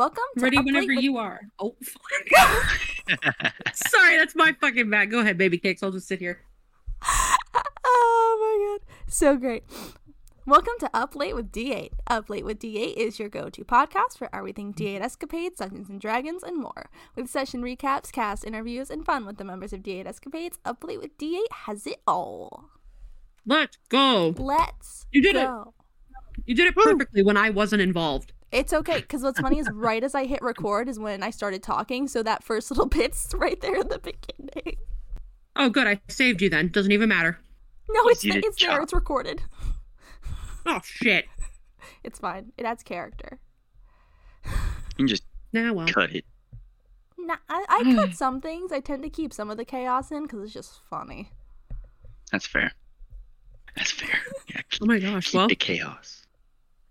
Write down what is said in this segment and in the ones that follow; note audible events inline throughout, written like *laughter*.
Welcome to Ready whenever with- you are. *laughs* Oh. *laughs* Sorry, that's my fucking bad. Go ahead, baby cakes. I'll just sit here. *laughs* Oh my god. So great. Welcome to Up Late with D8. Up Late with D8 is your go to podcast for everything mm-hmm. D8 Escapades, Dungeons and Dragons, and more. With session recaps, cast interviews, and fun with the members of D8 Escapades, Up Late with D8 has it all. Let's go. Let's You did it. You did it perfectly when I wasn't involved. It's okay, because what's funny is *laughs* right as I hit record is when I started talking, so that first little *laughs* bit's right there in the beginning. Oh, good. I saved you then. Doesn't even matter. No, it's, You did it's there, it's recorded. Oh, shit. *laughs* It's fine. It adds character. You can just Now, well. cut it. Nah, I, I cut *sighs* some things. I tend to keep some of the chaos in because it's just funny. That's fair. That's fair. Yeah, keep, Oh my gosh. keep Well, the chaos.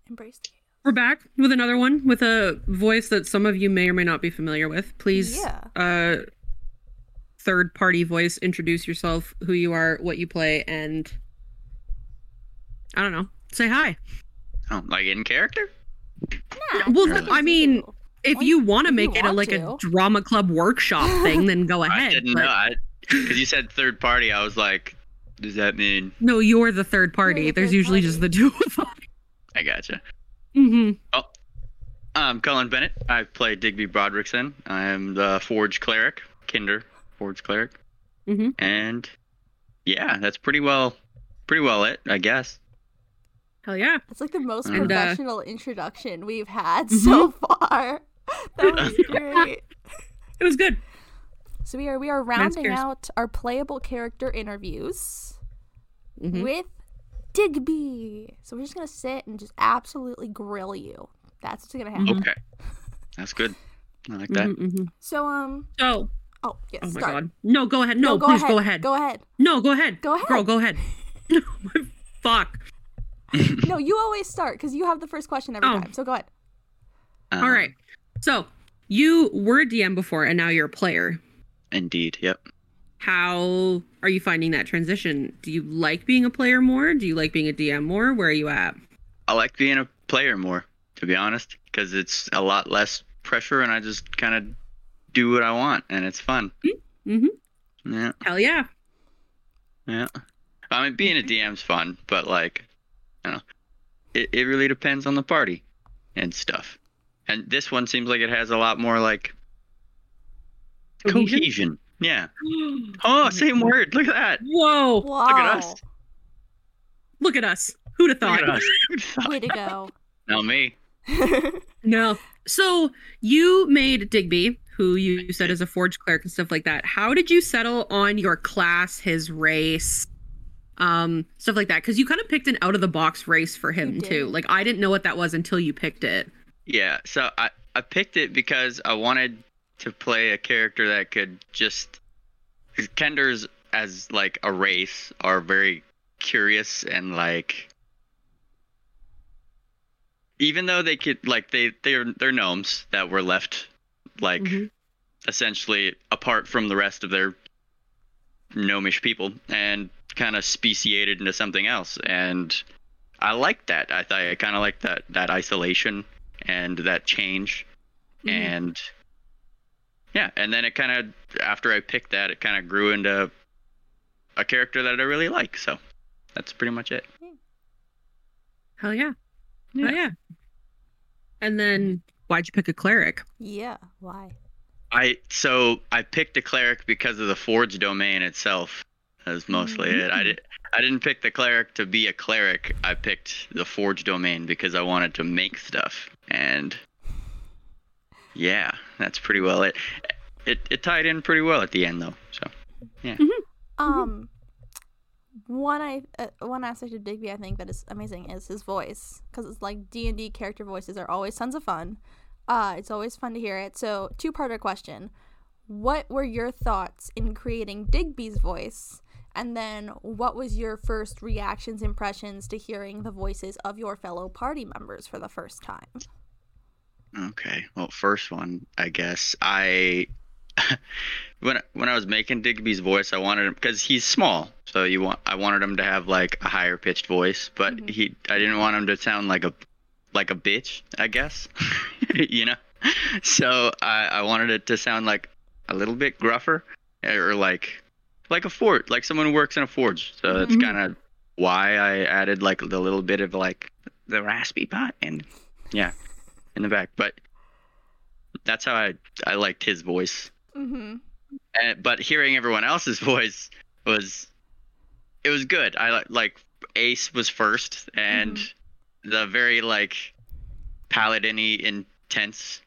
Embrace the chaos. We're back with another one with a voice that some of you may or may not be familiar with. Please, Yeah. uh, third party voice, introduce yourself, who you are, what you play, and I don't know. Say hi. Oh, like in character? Nah, Well, it's I mean. If Well, you want to make it a, like to. a drama club workshop thing, then go *laughs* ahead. I didn't but- know. Because you said third party. I was like, does that mean? No, you're the third party. the There's third usually party. just the *laughs* two of us. I gotcha. Mm-hmm. Oh, I'm Cullen Bennett. I play Digby Broderickson. I am the Forge Cleric, Kender Forge Cleric. Mhm. And yeah, that's pretty well, pretty well it, I guess. Hell yeah. It's like the most And, uh, professional introduction we've had Mm-hmm. so far. *laughs* That was *laughs* great. It was good. So we are we are rounding out our playable character interviews Mhm. with Digby. So we're just gonna sit and just absolutely grill you. That's what's gonna happen. Okay, that's good. I like that. Mhm, mhm. So um So, oh yes, oh my start. god. No, go ahead. No, go please ahead. go ahead. Go ahead. No, go ahead. Go ahead. Girl, go ahead. *laughs* *laughs* Fuck. *laughs* No, you always start because you have the first question every Oh. time. So go ahead. Um, All right. So, you were a DM before and now you're a player. Indeed. Yep. How are you finding that transition? Do you like being a player more? Do you like being a DM more? Where are you at? I like being a player more, to be honest, because it's a lot less pressure, and I just kind of do what I want, and it's fun. Mm-hmm. Yeah. Hell yeah. Yeah. I mean, being a DM's fun, but like, you know, it, it really depends on the party and stuff. And this one seems like it has a lot more like Cohesion? cohesion. Yeah. *gasps* Oh, same word. Look at that. Whoa. Wow. Look at us. Look at us. Who'd have Look thought? at us. *laughs* Way to go. *laughs* Now me. *laughs* No. So you made Digby, who you said is a forge cleric and stuff like that. How did you settle on your class, his race, um, stuff like that? Because you kind of picked an out of the box race for him too. Like I didn't know what that was until you picked it. Yeah. So I I picked it because I wanted to play a character that could just. Kenders as like a race are very curious and like even though they could like they they're they're gnomes that were left like Mhm. essentially apart from the rest of their gnomish people and kind of speciated into something else and i like that i thought i kind of like that that isolation and that change Mhm. and yeah and then it kind of after i picked that it kind of grew into a character that i really like so that's pretty much it hmm. Hell yeah. Yeah. Hell yeah. And then why'd you pick a cleric? yeah. Why? I so I picked a cleric because of the forge domain itself. That's mostly mm-hmm. it. I did I didn't pick the cleric to be a cleric. I picked the forge domain because I wanted to make stuff. And yeah, that's pretty well it. It it tied in pretty well at the end though. So Yeah. Um, one I uh, one aspect of Digby I think that is amazing is his voice because it's like D and D character voices are always tons of fun. Uh, it's always fun to hear it. So two parter question: What were your thoughts in creating Digby's voice? And then, what was your first reactions, impressions to hearing the voices of your fellow party members for the first time? Okay. Well, first one, I guess I *laughs* when when I was making Digby's voice, I wanted him because he's small, so you want I wanted him to have like a higher pitched voice, but Mhm. he I didn't want him to sound like a like a bitch, I guess. *laughs* you know. so I, I wanted it to sound like a little bit gruffer, or like like a forge, like someone who works in a forge. So that's Mhm. kind of why I added like the little bit of like the raspy pot and yeah, in the back. But that's how I I liked his voice. Mm-hmm. And, but hearing everyone else's *laughs* voice was it was good. I like Ace was first, and the very like paladin-y intense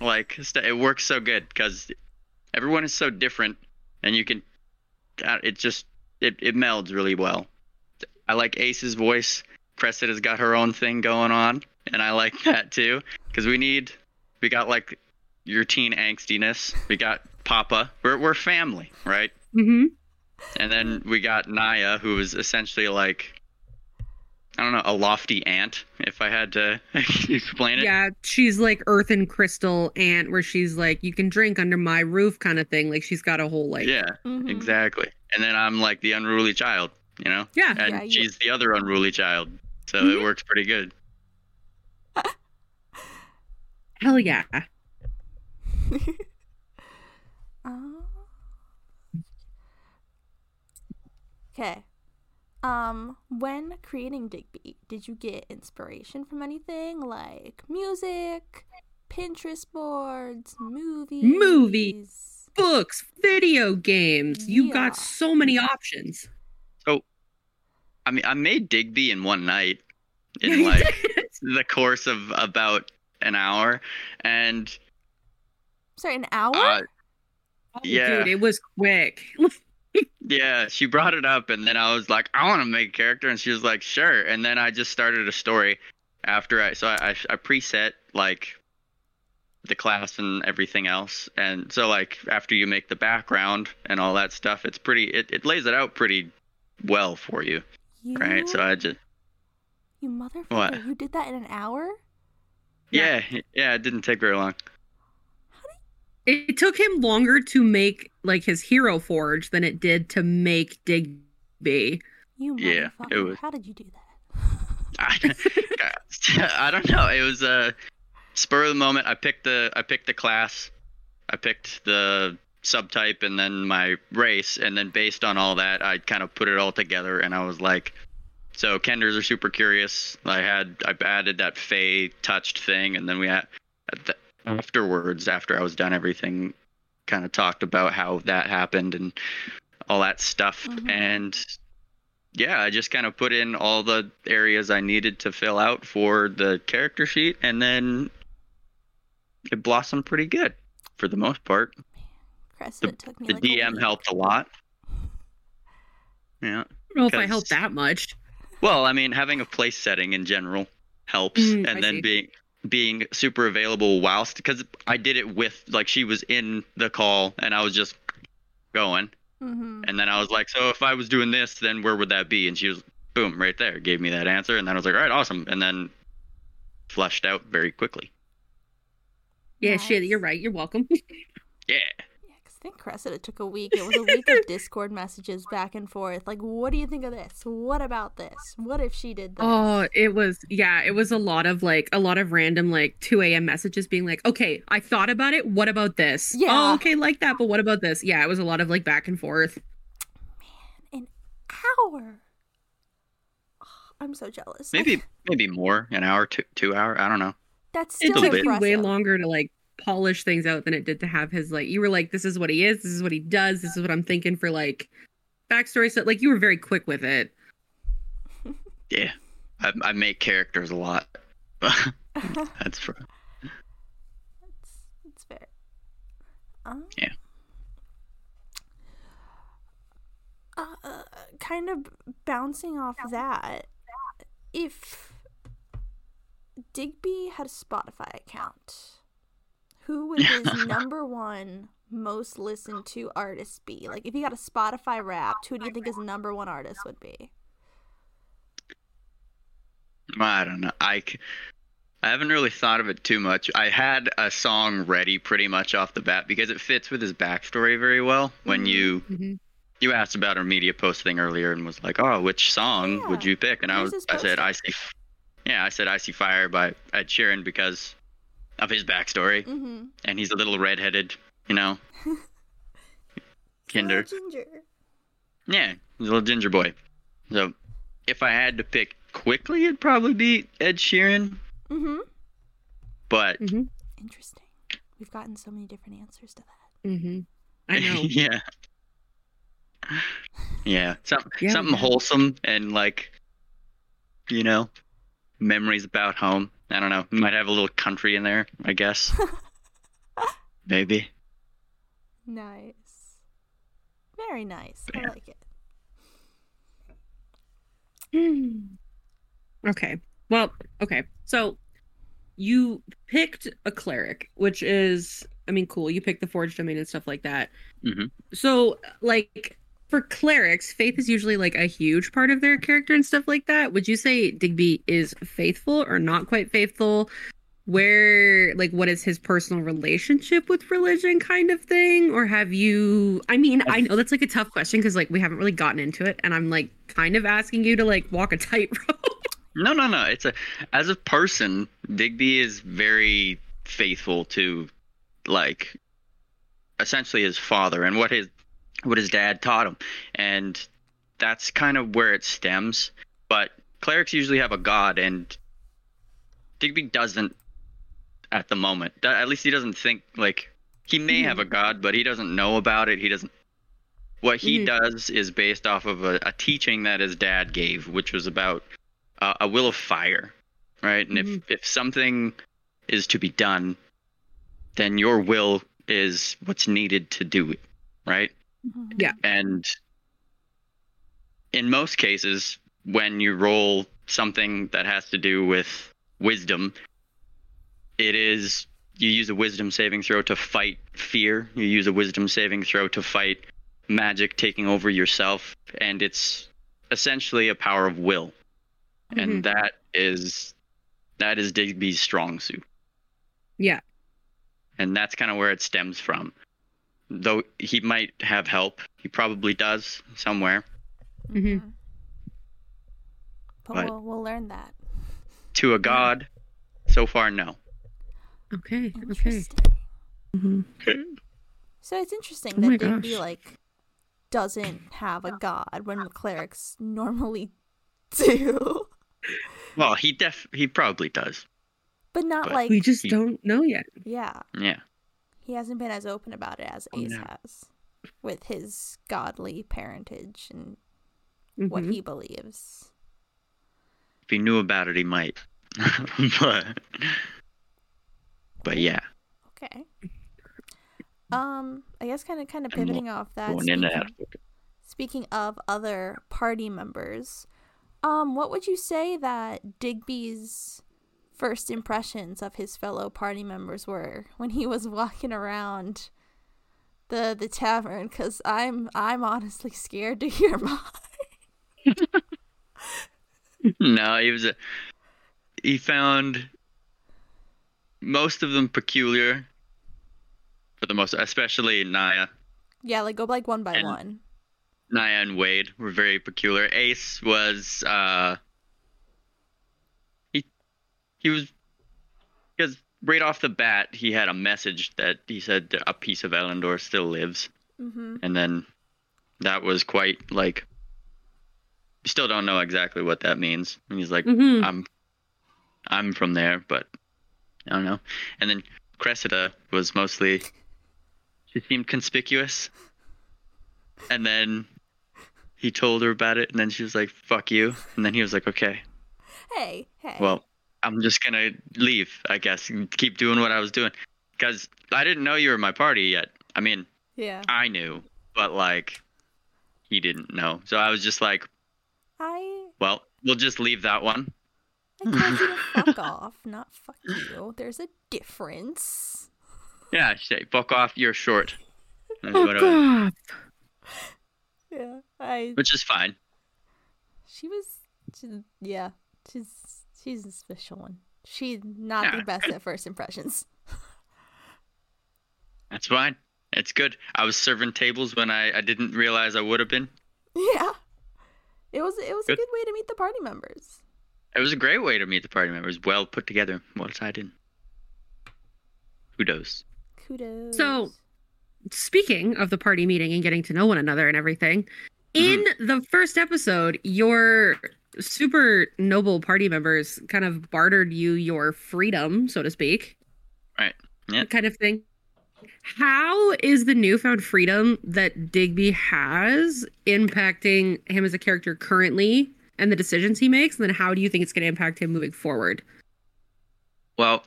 like st- it works so good because everyone is so different, and you can uh, it just it it melds really well. I like Ace's voice. Cressida's got her own thing going on, and I like *laughs* that too because we need we got like your teen angstiness. We got Papa. We're we're family, right? hmm And then we got Naya, who is essentially like I don't know, a lofty ant, if I had to *laughs* explain it. Yeah, she's like Earth and Crystal Ant, where she's like, you can drink under my roof kind of thing. Like she's got a whole like, Yeah, Mhm. exactly. And then I'm like the unruly child, you know? yeah, And Yeah, you- she's the other unruly child. So Mhm. it works pretty good. hell yeah. Uh, *laughs* Okay. Um, when creating Digby, did you get inspiration from anything like music, Pinterest boards, movies? Movies. Books, video games. You Yeah. got so many options. So, I mean, I made Digby in one night in *laughs* like the course of about an hour. And Sorry, an hour? uh, Oh, Yeah. dude, it was quick. *laughs* Yeah, she brought it up, and then I was like, I want to make a character, and she was like, sure. And then I just started a story after I, so I, I, I preset like the class and everything else, and so like after you make the background and all that stuff, it's pretty, it, it lays it out pretty well for you, you, right? So I just, you motherfucker, What? you did that in an hour? yeah, yeah, it didn't take very long. It took him longer to make like his hero forge than it did to make Digby. You Yeah, motherfucker. it was- How did you do that? *laughs* I, *laughs* I don't know. It was a spur of the moment. I picked the I picked the class, I picked the subtype, and then my race, and then based on all that, I kind of put it all together, and I was like, so Kenders are super curious. I had I added that Fey touched thing, and then we had at the, afterwards, after I was done everything, kind of talked about how that happened and all that stuff, Mhm. and yeah, I just kind of put in all the areas I needed to fill out for the character sheet, and then it blossomed pretty good for the most part. Crescent, it took me The like DM week. helped a lot. Yeah. I don't know if I helped that much. Well, I mean, having a place setting in general helps, Mm, I and then see. being being super available whilst because I did it with like she was in the call and I was just going, Mhm. and then I was like, so if I was doing this, then where would that be? And she was boom right there, gave me that answer, and then I was like, all right, awesome, and then flushed out very quickly. Yeah, shit, you're right. You're welcome. *laughs* Yeah. Yeah, 'cause think Crescent, it took a week. It was a week of *laughs* Discord messages back and forth. Like, what do you think of this? What about this? What if she did this? Oh, it was yeah, it was a lot of like a lot of random like 2 a.m. messages being like, okay, I thought about it. What about this? Yeah. Oh, okay, like that, but what about this? Yeah, it was a lot of like back and forth. Man, an hour. Oh, I'm so jealous. Maybe *laughs* maybe more, an hour, two two hour. I don't know. that's It still took took you way longer to like polish things out than it did to have his like you were like, this is what he is, this is what he does, this is what I'm thinking for like backstory so Like you were very quick with it. *laughs* Yeah, I, I make characters a lot. *laughs* That's for That's, that's fair. Um, Yeah. Uh, uh, kind of bouncing off that, if Digby had a Spotify account, who would his *laughs* number one most listened to artist be? Like, if you got a Spotify Wrapped, who do you think his number one artist would be? I don't know. I, c- I haven't really thought of it too much. I had a song ready pretty much off the bat because it fits with his backstory very well. When Mhm. you Mhm. you asked about our media post thing earlier and was like, "Oh, which song would you pick?" And I was I said, "I see." Yeah, I said, "I see fire" by Ed Sheeran because of his backstory, Mm-hmm. and he's a little redheaded, you know. *laughs* Kender. Ginger. Yeah, he's a little ginger boy. So, if I had to pick quickly, it'd probably be Ed Sheeran. Mm-hmm. But Mm-hmm. Interesting. We've gotten so many different answers to that. Mm-hmm. I know. *laughs* yeah, yeah, some, *laughs* Yeah, something wholesome and like, you know, memories about home. I don't know. Might have a little country in there, I guess. *laughs* Maybe. Nice. Very nice. I like it. Hmm. Okay. Well, okay. So you picked a cleric, which is, I mean, cool. You picked the forge domain and stuff like that. Mhm. So, like, for clerics, faith is usually like a huge part of their character and stuff like that. Would you say Digby is faithful or not quite faithful? Where, like, what is his personal relationship with religion, kind of thing? Or have you? I mean, I know that's like a tough question because, like, we haven't really gotten into it, and I'm like kind of asking you to like walk a tightrope. *laughs* No, no, no. It's a as a person, Digby is very faithful to like essentially his father and what his what his dad taught him. And that's kind of where it stems. But clerics usually have a god and Digby doesn't at the moment. At least he doesn't think like he may have a god, but he doesn't know about it. He doesn't what he Mhm. does is based off of a, a teaching that his dad gave, which was about uh, a will of fire, right? And if if something is to be done, then your will is what's needed to do it, right? Yeah. And in most cases, when you roll something that has to do with wisdom, it is you use a wisdom saving throw to fight fear. You use a wisdom saving throw to fight magic taking over yourself, and it's essentially a power of will, Mhm. and that is that is Digby's strong suit, yeah. and that's kind of where it stems from. Though he might have help, he probably does somewhere. Mhm. Mhm. But, But- we'll, we'll learn that. To a god, so far, no. Okay. Okay. Interesting. Mhm. So it's interesting Oh that Digby gosh. like doesn't have a god when clerics normally *laughs* do, Well, he def he probably does. but not But like We just he- don't know yet. yeah. Yeah. He hasn't been as open about it as Oh, Ace no. has with his godly parentage and what Mhm. he believes. If he knew about it, he might. *laughs* but but yeah, Okay. Um, I guess kind of kind of pivoting off that. Speaking, that. speaking of other party members, um, what would you say that Digby's first impressions of his fellow party members were when he was walking around the the tavern? Because I'm I'm honestly scared to hear *laughs* mine. No, he was a. He found most of them peculiar. For the most, especially Naya. yeah, like go like one by And- one. Naya and Wade were very peculiar. Ace was uh he was because right off the bat he had a message that he said a piece of Elendor still lives. Mm-hmm. And then that was quite like you still don't know exactly what that means. And he's like, Mhm. I'm I'm from there, but I don't know. And then Cressida was mostly she seemed conspicuous. And then he told her about it and then she was like, Fuck you. And then he was like, Okay, Hey, hey. well, I'm just gonna leave, I guess, and keep doing what I was doing. Because I didn't know you were my party yet. I mean, yeah. I knew, but like he didn't know. So I was just like, I well, we'll just leave that one. I told you to *laughs* fuck off, not fuck you. There's a difference. Yeah, say fuck off, you're short. And Oh whatever. God. Yeah, I. Which is fine. She was. She, yeah, she's she's a special one. She's not Yeah. the best at first impressions. *laughs* That's fine. It's good. I was serving tables when I, I didn't realize I would have been. Yeah, it was it was a Good. good way to meet the party members. It was a great way to meet the party members. Well put together. Well tied in. Kudos. Kudos. So- speaking of the party meeting and getting to know one another and everything, mm-hmm. in the first episode, your super noble party members kind of bartered you your freedom, so to speak. Right. Yeah. Kind of thing. How is the newfound freedom that Digby has impacting him as a character currently and the decisions he makes? And then how do you think it's going to impact him moving forward? Well,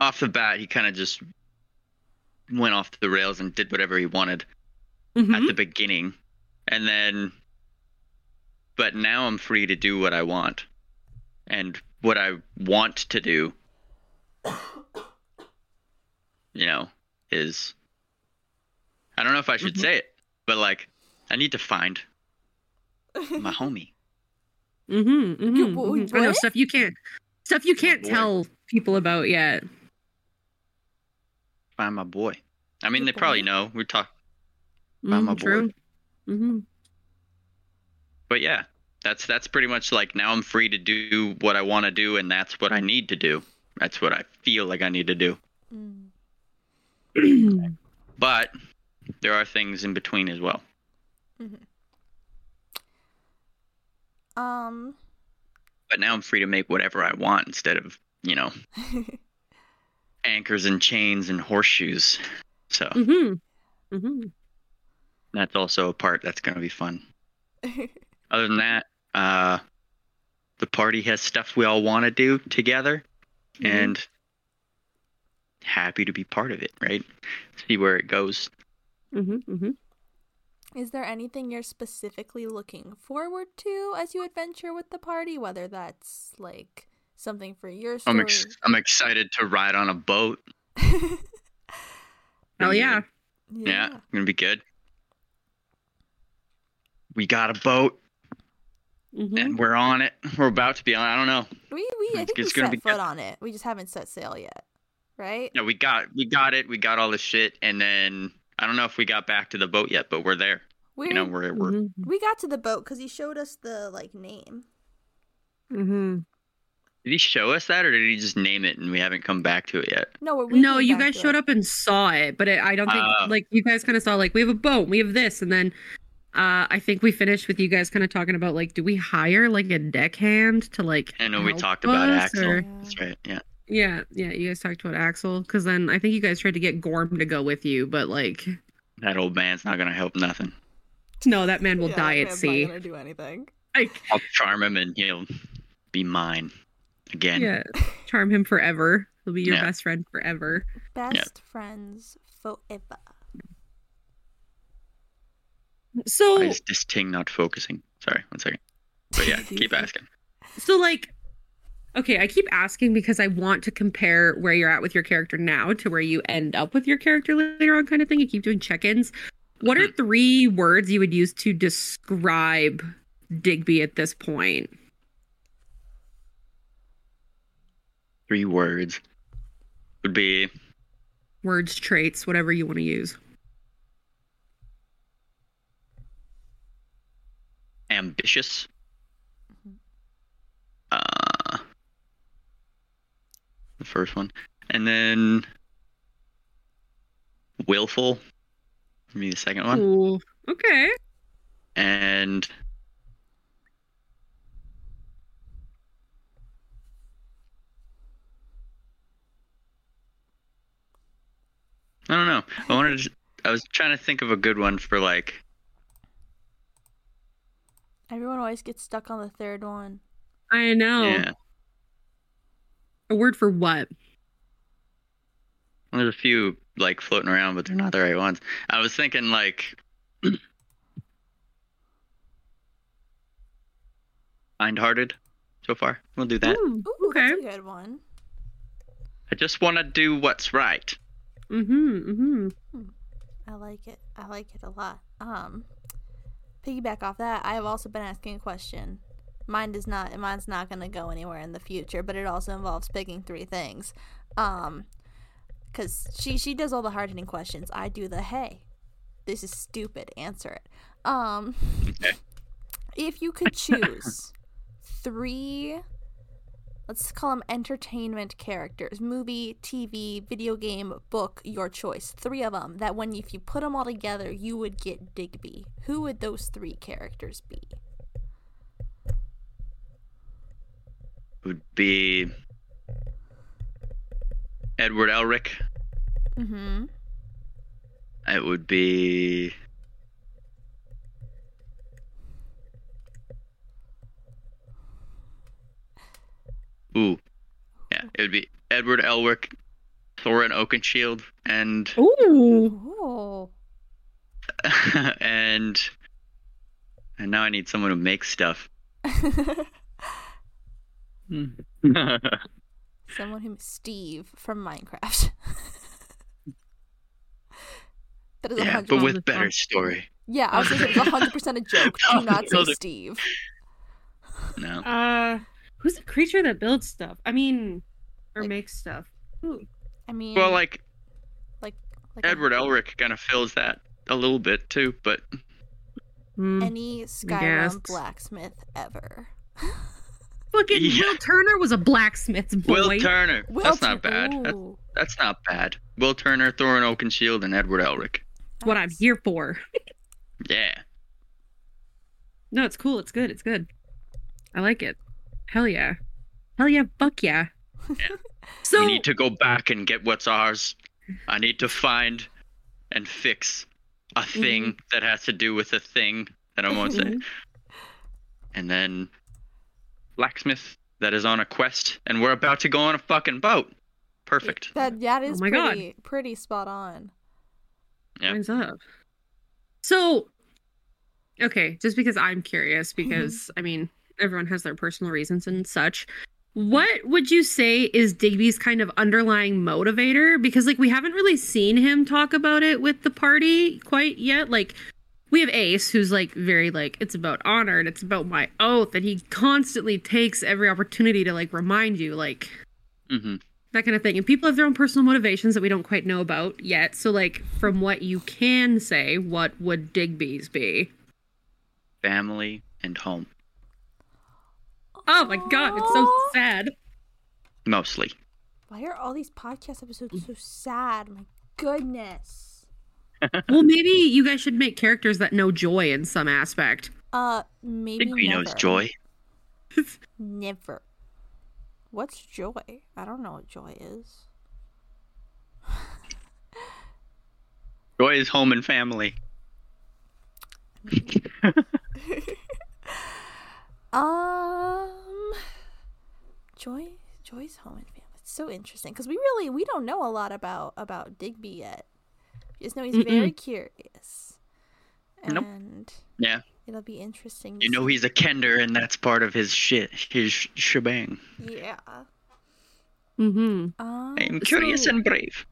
off the bat, he kind of just went off the rails and did whatever he wanted at Mhm. the beginning. And then, but now I'm free to do what I want. And what I want to do, you know, is I don't know if I should say it, but like, I need to find my *laughs* homie. Mm-hmm, mm-hmm, You- boy, mhm. I know stuff you can't stuff you can't tell people about yet. Find my boy. I mean, Your they probably know. We talk, Find my Mm, true. boy. Mm-hmm. But yeah, that's that's pretty much like now I'm free to do what I want to do, and that's what I need to do. That's what I feel like I need to do. Mm. *clears throat* But there are things in between as well. Um. But now I'm free to make whatever I want instead of you know *laughs* anchors and chains and horseshoes. So mm-hmm. Mm-hmm. that's also a part that's gonna be fun. *laughs* Other than that, uh, the party has stuff we all want to do together, Mhm. and happy to be part of it. Right? See where it goes. Mm-hmm. Mm-hmm. Is there anything you're specifically looking forward to as you adventure with the party? Whether that's like something for your story. I'm ex- I'm excited to ride on a boat. *laughs* Hell yeah. Yeah, gonna be good. We got a boat Mm-hmm. and we're on it. *laughs* We're about to be on. I don't know. We we I It's- think we it's gonna set be foot good. on it. We just haven't set sail yet, right? No, we got we got it. We got all the shit, and then I don't know if we got back to the boat yet, but we're there. We You know, we're we're Mm-hmm. we got to the boat because he showed us the like name. Mm-hmm. Did he show us that, or did he just name it and we haven't come back to it yet? No, we No, you guys showed it. up and saw it, but it, I don't think Oh. like you guys kind of saw like we have a boat, we have this, and then uh, I think we finished with you guys kind of talking about like, do we hire like a deckhand to like? I know we help talked about Axel. or- That's right. Yeah. Yeah, yeah, you guys talked about Axel because then I think you guys tried to get Gorm to go with you, but like, That old man's not gonna help nothing. no, that man will Yeah, die at sea. Not gonna do anything. Like, *laughs* I'll charm him and he'll be mine again. yeah, charm him forever. He'll be your Yeah. best friend forever. Best friends forever. So, Why is this thing not focusing? Sorry, one second. But yeah, *laughs* keep asking. So like okay, I keep asking because I want to compare where you're at with your character now to where you end up with your character later on kind of thing. You keep doing check-ins. What are mm-hmm. three words you would use to describe Digby at this point? Three words would be Words, traits, whatever you want to use. Ambitious. Uh, the first one, and then willful. Me, the second one, Ooh, okay. and I don't know. I wanted to. I was trying to think of a good one for like Everyone always gets stuck on the third one. I know. yeah. A word for what? There's a few like floating around, but they're not the right ones. I was thinking like *clears throat* kind-hearted. So far, we'll do that. Ooh, Ooh, okay. that's a good one. I just want to do what's right. Mm-hmm. Mm-hmm. I like it. I like it a lot. Um, piggyback off that, I have also been asking a question. Mine does not. Mine's not going to go anywhere in the future, but it also involves picking three things. Um, because she she does all the hard hitting questions. I do the hey, this is stupid. Answer it. Um, *laughs* if you could choose three let's call them entertainment characters movie tv video game book your choice three of them that when if you put them all together you would get digby who would those three characters be Would be Edward Elric. mm-hmm It would be. Ooh. Yeah, it would be Edward Elric, Thorin Oakenshield, and Ooh. oh *laughs* and and now I need someone who makes stuff. *laughs* *laughs* someone who steve from minecraft that is yeah, but with better top. story. yeah i was gonna say it's a hundred percent a joke do not say steve No. Uh, who's the creature that builds stuff? I mean, or Like- makes stuff. Ooh. i mean Well, like like a- Edward Elric kind of fills that a little bit too, but Hmm. any Skyrim guess. blacksmith ever. *laughs* Fucking Yeah. Will Turner was a blacksmith's boy. Will Turner. That's Well, not bad. That's, that's not bad. Will Turner, Thorin Oakenshield, and Edward Elric. That's what I'm here for. *laughs* Yeah. No, it's cool. It's good. It's good. I like it. Hell yeah. Hell yeah. Fuck yeah. Yeah. *laughs* So we need to go back and get what's ours. I need to find and fix a thing Mm-hmm. that has to do with a thing that I won't say. Mhm. And then blacksmith that is on a quest, and we're about to go on a fucking boat. Perfect. That that is Oh my God. pretty pretty spot on. Yep. What's up? So, okay, just because I'm curious, Mm-hmm. because I mean, everyone has their personal reasons and such. What would you say is Digby's kind of underlying motivator? Because, like, we haven't really seen him talk about it with the party quite yet. Like, we have Ace, who's like very like it's about honor and it's about my oath, and he constantly takes every opportunity to like remind you, like, mm-hmm. that kind of thing. And people have their own personal motivations that we don't quite know about yet. So, like, from what you can say, what would Digby's be? Family and home, Oh my god, it's so sad. mostly. Why are all these podcast episodes so sad? My goodness. *laughs* well, maybe you guys should make characters that know joy in some aspect. Uh, maybe Digby never. knows joy. *laughs* Never. What's joy? I don't know what joy is. *laughs* Joy is home and family. Um, joy, joy's home and family. It's so interesting because we really we don't know a lot about about Digby yet. We just know he's very curious, Nope. and Yeah. it'll be interesting. You know he's a Kender, and that's part of his shit, his sh- shebang. yeah. Mm-hmm. Um, I am curious So- and brave.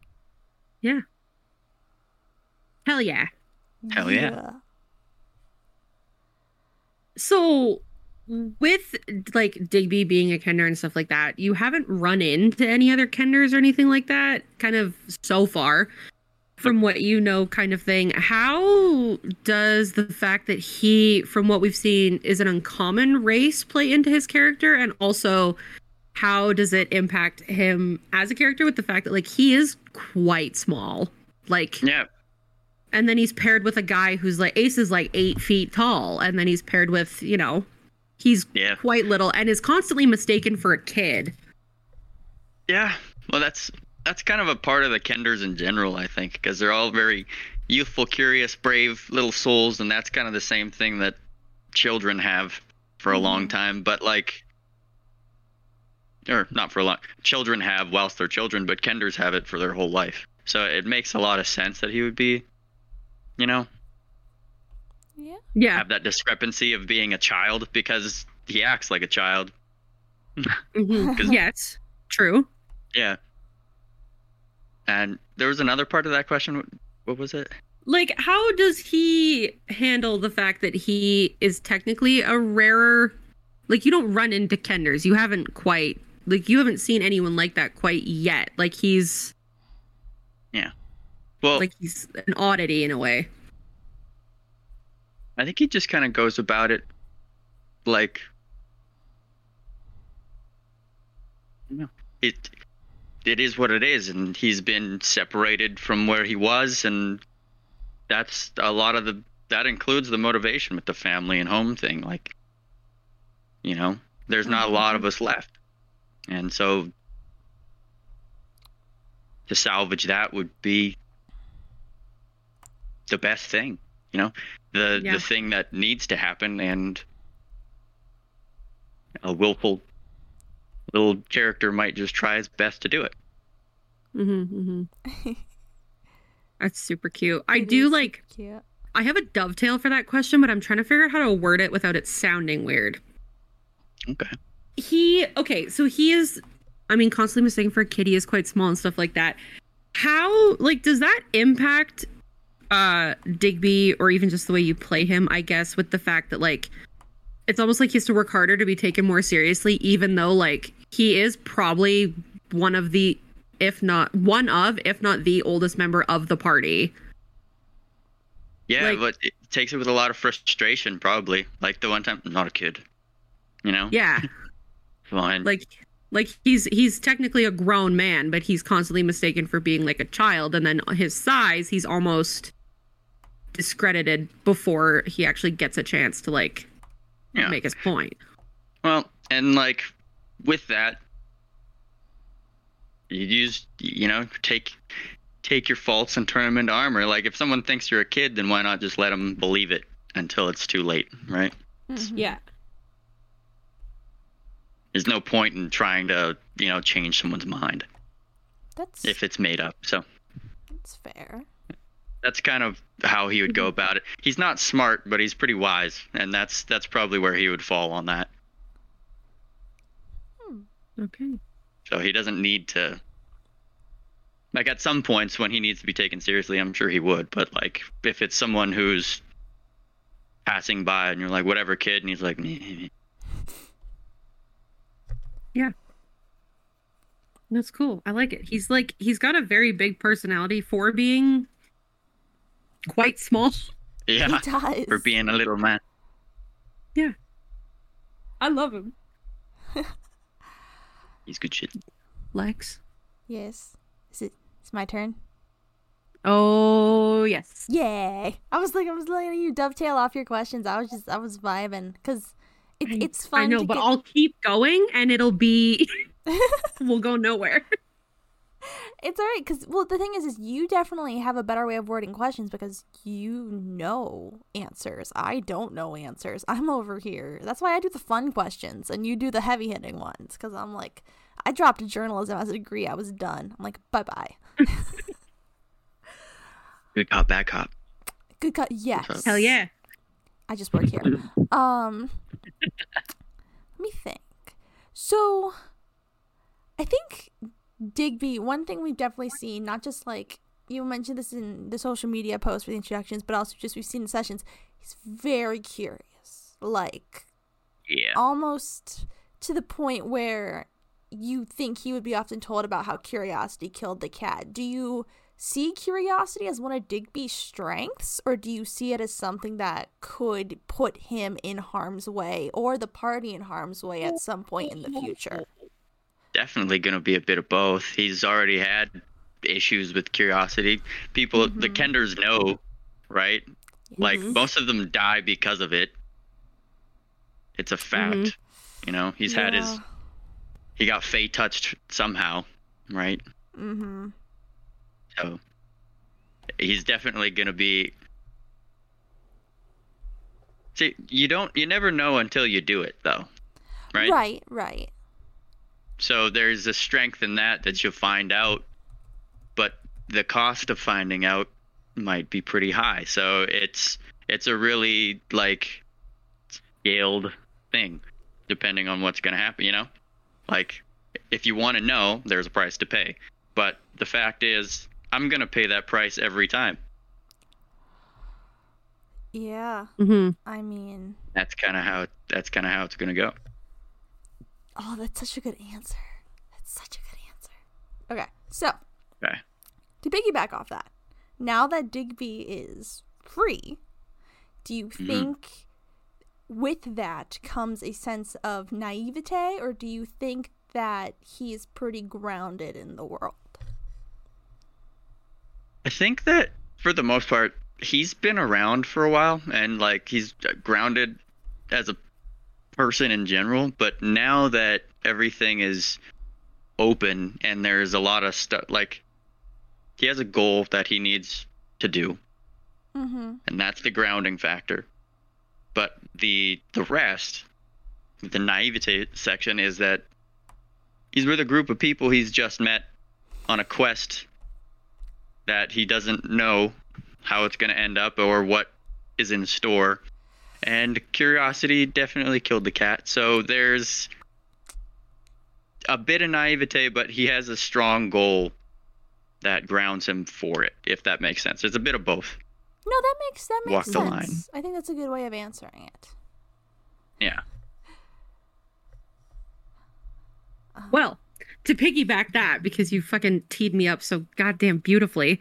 Yeah. Hell yeah. Hell yeah. So, Mm. with like Digby being a Kender and stuff like that, you haven't run into any other Kenders or anything like that, kind of so far, from what you know, kind of thing. How does the fact that he, from what we've seen, is an uncommon race play into his character? And also, how does it impact him as a character with the fact that, like, he is quite small? Like, Yeah. and then he's paired with a guy who's like Ace is like eight feet tall, and then he's paired with you know, he's Yeah. quite little and is constantly mistaken for a kid. Yeah. Well, that's that's kind of a part of the Kenders in general, I think, because they're all very youthful, curious, brave little souls, and that's kind of the same thing that children have for a long Mhm. time. But like, or not for a long, children have whilst they're children, but Kenders have it for their whole life. So it makes a lot of sense that he would be, you know, Yeah. Yeah, have that discrepancy of being a child because he acts like a child. mhm. *laughs* 'Cause- yes, true. Yeah. And there was another part of that question. What- What was it? Like, how does he handle the fact that he is technically a rarer? Like, you don't run into Kenders. You haven't quite like you haven't seen anyone like that quite yet. Like he's Yeah. Well, like he's an oddity in a way. I think he just kind of goes about it like it it is what it is, and he's been separated from where he was, and that's a lot of the that includes the motivation with the family and home thing. Like, you know, there's not a mm-hmm. lot of us left, and so to salvage that would be the best thing. You know, the Yeah. the thing that needs to happen, and a willful little character might just try his best to do it. Mm-hmm, mm-hmm. *laughs* That's super cute. I It do like. cute. I have a dovetail for that question, but I'm trying to figure out how to word it without it sounding weird. Okay. He okay, so he is. I mean, constantly mistaken for a kid. He is quite small and stuff like that. How like does that impact uh Digby or even just the way you play him? I guess with the fact that like it's almost like he has to work harder to be taken more seriously, even though like he is probably one of the, if not one of, if not the oldest member of the party. Yeah, Like- but it takes it with a lot of frustration, probably. Like the one time, I'm not a kid. You know, Yeah. *laughs* fine. like like he's he's technically a grown man but he's constantly mistaken for being like a child and then his size he's almost discredited before he actually gets a chance to like Yeah. make his point Well, and like with that, you use you know take take your faults and turn them into armor. Like if someone thinks you're a kid, then why not just let them believe it until it's too late, right? Mhm. yeah There's no point in trying to you know change someone's mind That's if it's made up. So that's fair. That's kind of how he would go mm-hmm. about it. He's not smart, but he's pretty wise, and that's that's probably where he would fall on that. Hmm, okay So he doesn't need to. Like at some points when he needs to be taken seriously, I'm sure he would. But like if it's someone who's passing by and you're like, whatever, kid, and he's like, "Meh, meh, meh." that's cool i like it he's like he's got a very big personality for being quite small yeah, He does. for being a little man. Yeah, I love him *laughs* He's good shit. lex Yes. Is it? It's my turn. oh yes Yay! I was like, I was letting you dovetail off your questions. I was just, I was vibing because it's it's fun. i know to but get... i'll keep going and it'll be *laughs* we'll go nowhere *laughs* It's all right because well, the thing is, is you definitely have a better way of wording questions because you know answers. I don't know answers. I'm over here. That's why I do the fun questions and you do the heavy hitting ones because I'm like, I dropped journalism as a degree. I was done. I'm like, bye bye. *laughs* Good cop, bad cop. Good cop Yes. hell yeah I just work here. *laughs* Um, let me think. So, I think Digby. One thing we've definitely seen, not just like you mentioned this in the social media post for the introductions, but also just we've seen in sessions. He's very curious, like Yeah. almost to the point where you think he would be often told about how curiosity killed the cat. Do you see curiosity as one of Digby's strengths, or do you see it as something that could put him in harm's way or the party in harm's way at some point in the future? Definitely gonna be a bit of both. He's already had issues with curiosity. People, the Mhm. Kenders know, right? Like Mhm. most of them die because of it. It's a fact. Mhm. You know, he's had his he got fey touched somehow, right? Mm-hmm. So he's definitely gonna be. See, you don't, you never know until you do it, though, right? Right, right. So there's a strength in that that you'll find out, but the cost of finding out might be pretty high. So it's it's a really like scaled thing, depending on what's gonna happen. You know, like if you want to know, there's a price to pay. But the fact is, I'm gonna pay that price every time. Yeah. mm-hmm. I mean, That's kind of how that's kind of how it's gonna go. Oh, that's such a good answer. That's such a good answer. Okay, so Okay. to piggyback off that, now that Digby is free, do you Mhm. think with that comes a sense of naivete, or do you think that he's pretty grounded in the world? I think that for the most part, he's been around for a while and like he's grounded as a person in general. But now that everything is open and there's a lot of stuff, like he has a goal that he needs to do, Mm-hmm. and that's the grounding factor. But the the rest, the naivete section, is that he's with a group of people he's just met on a quest that he doesn't know how it's going to end up or what is in store. And curiosity definitely killed the cat. So there's a bit of naivete, but he has a strong goal that grounds him for it, if that makes sense. It's a bit of both. No, that makes that makes Walk the sense. line. I think that's a good way of answering it. Yeah. Well, to piggyback that, because you fucking teed me up so goddamn beautifully.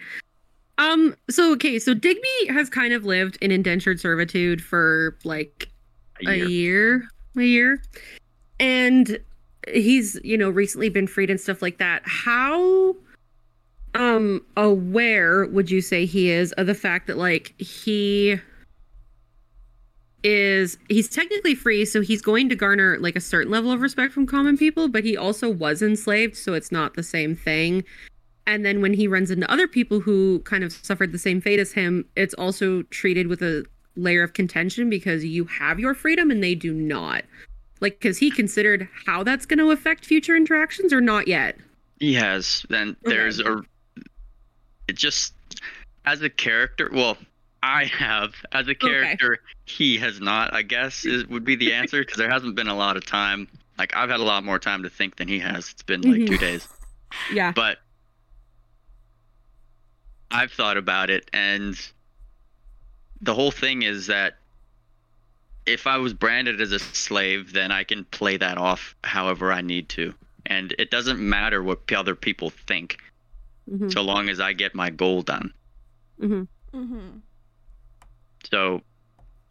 Um, so okay, so Digby has kind of lived in indentured servitude for like A a year. year, a year. And he's, you know, recently been freed and stuff like that. How um aware would you say he is of the fact that like he is he's technically free so he's going to garner like a certain level of respect from common people but he also was enslaved so it's not the same thing and then when he runs into other people who kind of suffered the same fate as him it's also treated with a layer of contention because you have your freedom and they do not like because he considered how that's going to affect future interactions or not yet He has. Then Okay. there's a. It just as a character. Well, I have as a character. He has not. I guess is would be the answer because there hasn't been a lot of time. Like I've had a lot more time to think than he has. It's been like Mhm. two days. yeah But I've thought about it, and the whole thing is that if I was branded as a slave, then I can play that off however I need to. And it doesn't matter what p- other people think, Mhm. so long as I get my goal done. Mhm. Mm-hmm. So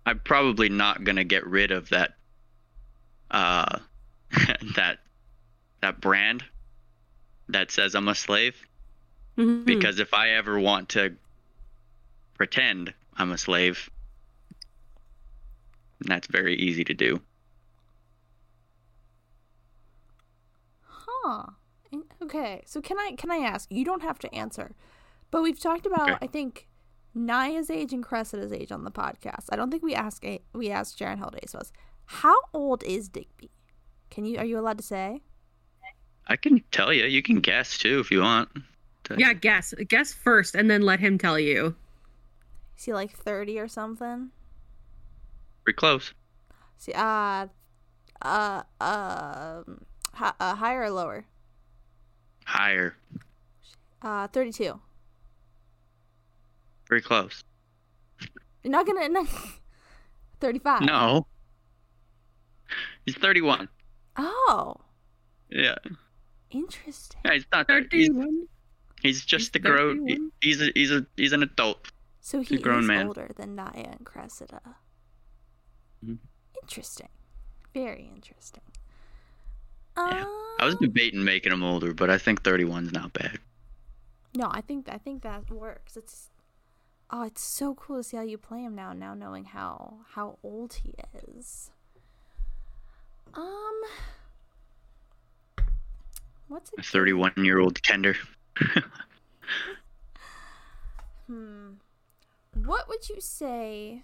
I'm probably not gonna get rid of that uh *laughs* that that brand that says I'm a slave. Mhm. because if I ever want to pretend I'm a slave, that's very easy to do. Huh. Okay. So can I can I ask? You don't have to answer, but we've talked about Okay. I think Naya's age and Cressida's age on the podcast. I don't think we asked we asked Jaren how old Ace was. How old is Digby? Can you are you allowed to say? I can tell you. You can guess too if you want. Tell you. yeah guess guess first and then let him tell you Is he like thirty or something? pretty close. See, uh, uh, um, hi- uh, higher or lower? Higher. Uh, thirty-two. Pretty close. You're not gonna. *laughs* No. Thirty-five. No. He's 31. Oh, Yeah. interesting. yeah he's not. 31 he's just He's a grown. 31? He's a he's a he's an adult. So he's a grown man. older than Naya and Cressida. Mhm. Interesting. Very interesting. Yeah. I was Um, debating making him older, but I think 31's not bad. No, I think I think that works. It's oh, it's so cool to see how you play him now. Now knowing how how old he is. Um, what's a A 31 year old Kender. Hmm. What would you say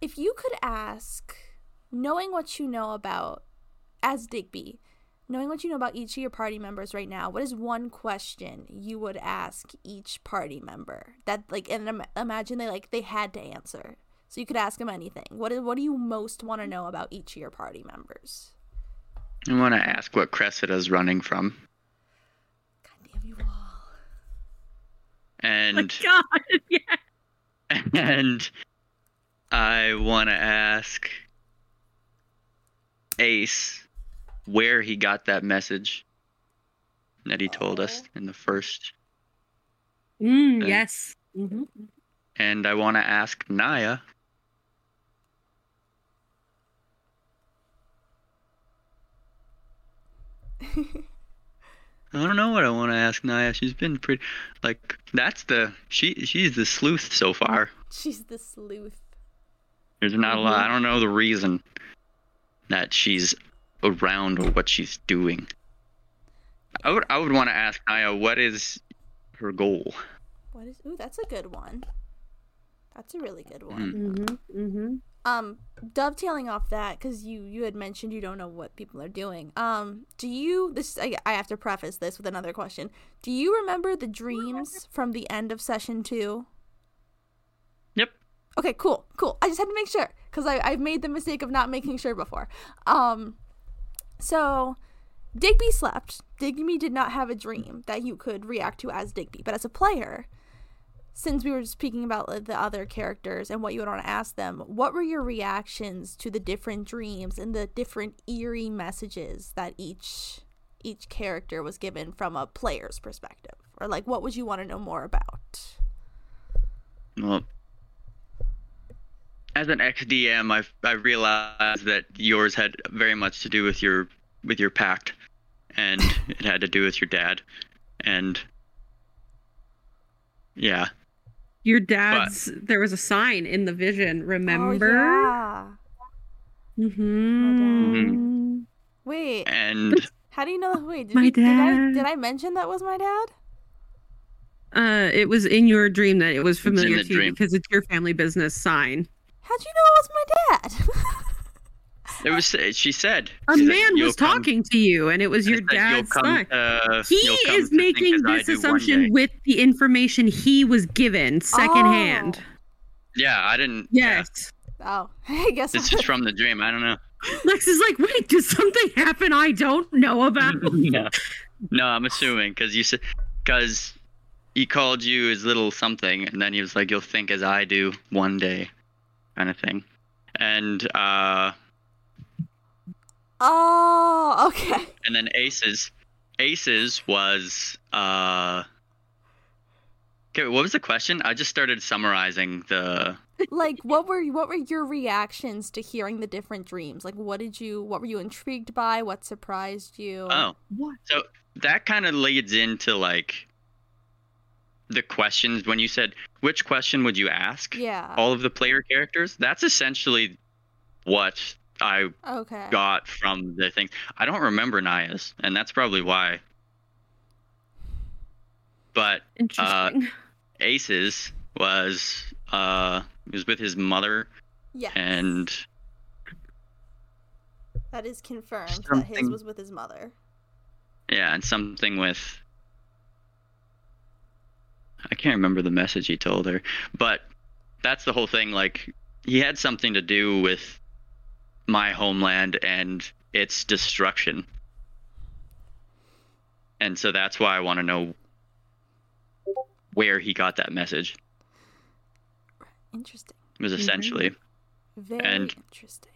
if you could ask, knowing what you know about as Digby, knowing what you know about each of your party members right now, what is one question you would ask each party member that like and im- imagine they like they had to answer. So you could ask them anything. What is what do you most want to know about each of your party members? I want to ask what Cressida's running from. God damn you all. *laughs* my And god *laughs* yeah and I want to ask Ace where he got that message that he told us Oh. in the first. mm, Okay. yes Mhm. And I want to ask Naya *laughs* I don't know what I want to ask Naya. She's been pretty, like that's the she she's the sleuth so far. She's the sleuth. There's not a lot. I don't know the reason that she's around or what she's doing. I would I would want to ask Naya what is her goal. What is? Ooh, that's a good one. That's a really good one. Mm-hmm. Mm-hmm. Um, dovetailing off that, because you you had mentioned you don't know what people are doing. Um, do you? This I, I have to preface this with another question. Do you remember the dreams from the end of session two? Yep. Okay, cool, cool. I just had to make sure because I I've made the mistake of not making sure before. Um, so Digby slept. Digby did not have a dream that you could react to as Digby, but as a player, since we were speaking about the other characters and what you would want to ask them, what were your reactions to the different dreams and the different eerie messages that each each character was given from a player's perspective? Or like what would you want to know more about? Well, as an XDM, I I realized that yours had very much to do with your with your pact, and *laughs* it had to do with your dad, and yeah, Your dad's. there was a sign in the vision. Remember? Oh, yeah. Mm-hmm. Wait, and how do you know? Wait, did, My we- did I dad. did I mention that was my dad? Uh, it was in your dream that it was familiar to you dream. because it's your family business sign. How'd you know it was my dad? *laughs* it was she said A she man "You'll was come- talking to you, and it was I your said, dad's come, sign. uh, He is making this assumption with the information he was given secondhand. Yeah, I didn't. Yes. oh, *laughs* I guess Yeah, it's just from the dream. I don't know. Lex is like, wait, did something happen I don't know about? *laughs* no, no, I'm assuming because you said because he called you his little something, and then he was like, "You'll think as I do one day," kind of thing. And uh, Oh, okay. *laughs* and then Aces, Aces was uh. Okay, what was the question? I just started summarizing the. like what were what were your reactions to hearing the different dreams like what did you what were you intrigued by what surprised you Oh, What? So that kind of leads into like the questions when you said which question would you ask yeah all of the player characters. That's essentially what I okay got from the thing. I don't remember Naya's, and that's probably why. But Interesting. Aces was uh was with his mother Yeah. and that is confirmed that his was with his mother yeah, and something with I can't remember the message he told her, but that's the whole thing. Like he had something to do with my homeland and its destruction, and so that's why I want to know where he got that message. interesting It Was Mhm. essentially very And- interesting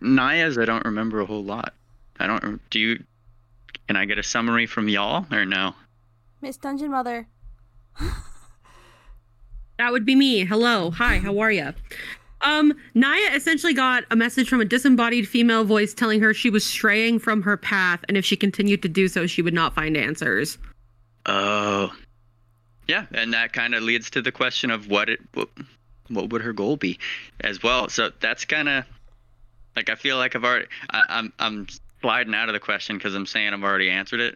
Naya's. I don't remember a whole lot. I don't. Do you? Can I get a summary from y'all or no? miss dungeon mother *laughs* That would be me. Hello. Hi, how are you? Um, Naya essentially got a message from a disembodied female voice telling her she was straying from her path, and if she continued to do so, she would not find answers. Oh, yeah, and that kind of leads to the question of what it what, what would her goal be, as well. So that's kind of like I feel like I've already I, I'm I'm sliding out of the question because I'm saying I've already answered it.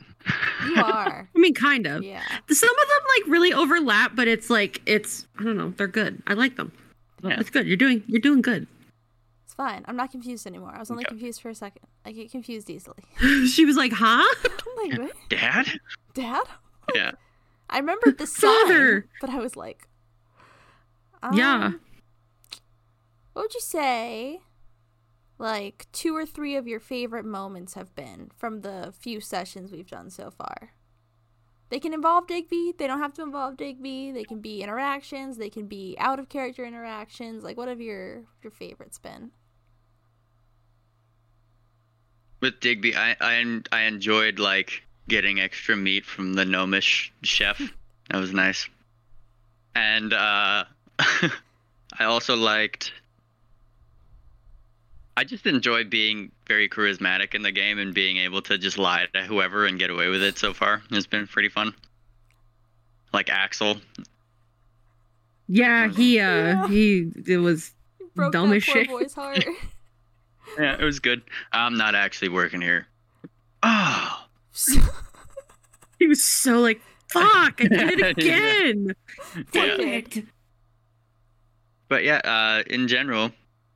you *laughs* are I mean, kind of. yeah Some of them like really overlap, but it's like it's I don't know. They're good. I like them. Yeah. It's good. You're doing you're doing good. it's fine i'm not confused anymore i was only Okay. confused for a second i get confused easily *laughs* *laughs* she was like, "Huh? i'm like what Dad? dad *laughs* Yeah. i remembered the sign but i was like Yeah. um, What would you say, like, two or three of your favorite moments have been from the few sessions we've done so far? They can involve Digby. They don't have to involve Digby. They can be interactions. They can be out of character interactions. Like, what have your your favorites been? With Digby, I I I enjoyed like getting extra meat from the gnomish chef. *laughs* That was nice. And uh, *laughs* I also liked I just enjoy being very charismatic in the game and being able to just lie to whoever and get away with it so far. It's been pretty fun. Like Axel. Yeah, he uh Yeah. he it was Broke Dumb as poor shit. boy's *laughs* heart. Yeah, it was good. I'm not actually working here. Oh. *laughs* he was so like fuck, I did it *laughs* Yeah. again. Yeah. Damn it. But yeah, uh, in general,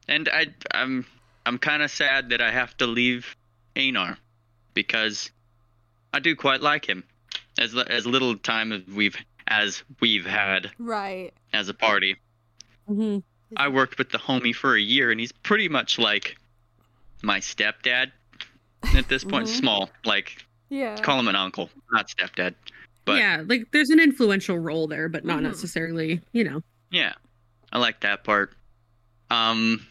and I, I'm, I'm kind of sad that I have to leave Einar, because I do quite like him. As as little time as we've as we've had right. as a party, Mhm. I worked with the homie for a year, and he's pretty much like my stepdad at this point. Mhm. Small, like Yeah. call him an uncle, not stepdad. But yeah, like there's an influential role there, but not Mhm. necessarily, you know. Yeah, I like that part. Um,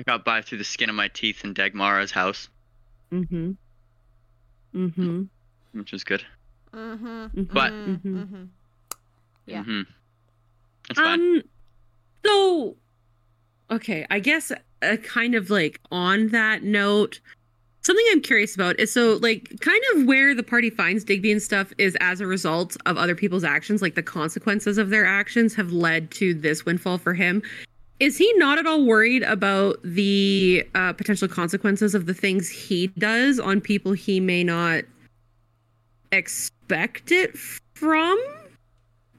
I got by through the skin of my teeth in Dagmara's house, Mm-hmm. Mm-hmm. which was good. Mm-hmm. But- mm-hmm. Mhm. Yeah. hmm It's fine. Um so okay, I guess uh, kind of like on that note, something I'm curious about is so like kind of where the party finds Digby and stuff is as a result of other people's actions, like the consequences of their actions have led to this windfall for him. Is he not at all worried about the uh, potential consequences of the things he does on people he may not expect it from?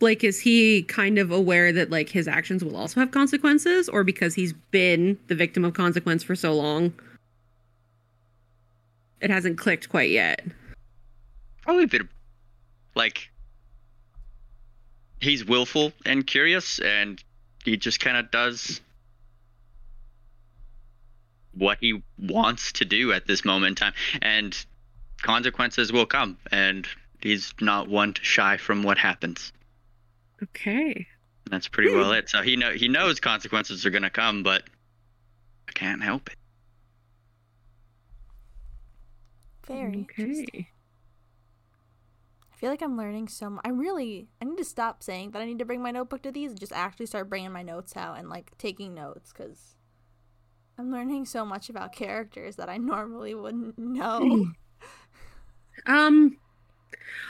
like is he kind of aware that like his actions will also have consequences or because he's been the victim of consequence for so long it hasn't clicked quite yet Probably a bit of, like he's willful and curious, and he just kind of does what he wants to do at this moment in time, and consequences will come, and he's not one to shy from what happens. okay That's pretty well hmm. it. So he know he knows consequences are gonna come, but I can't help it. Very interesting. okay I feel like I'm learning so much. I really, I need to stop saying that I need to bring my notebook to these and just actually start bringing my notes out and like taking notes because I'm learning so much about characters that I *laughs* normally wouldn't know. um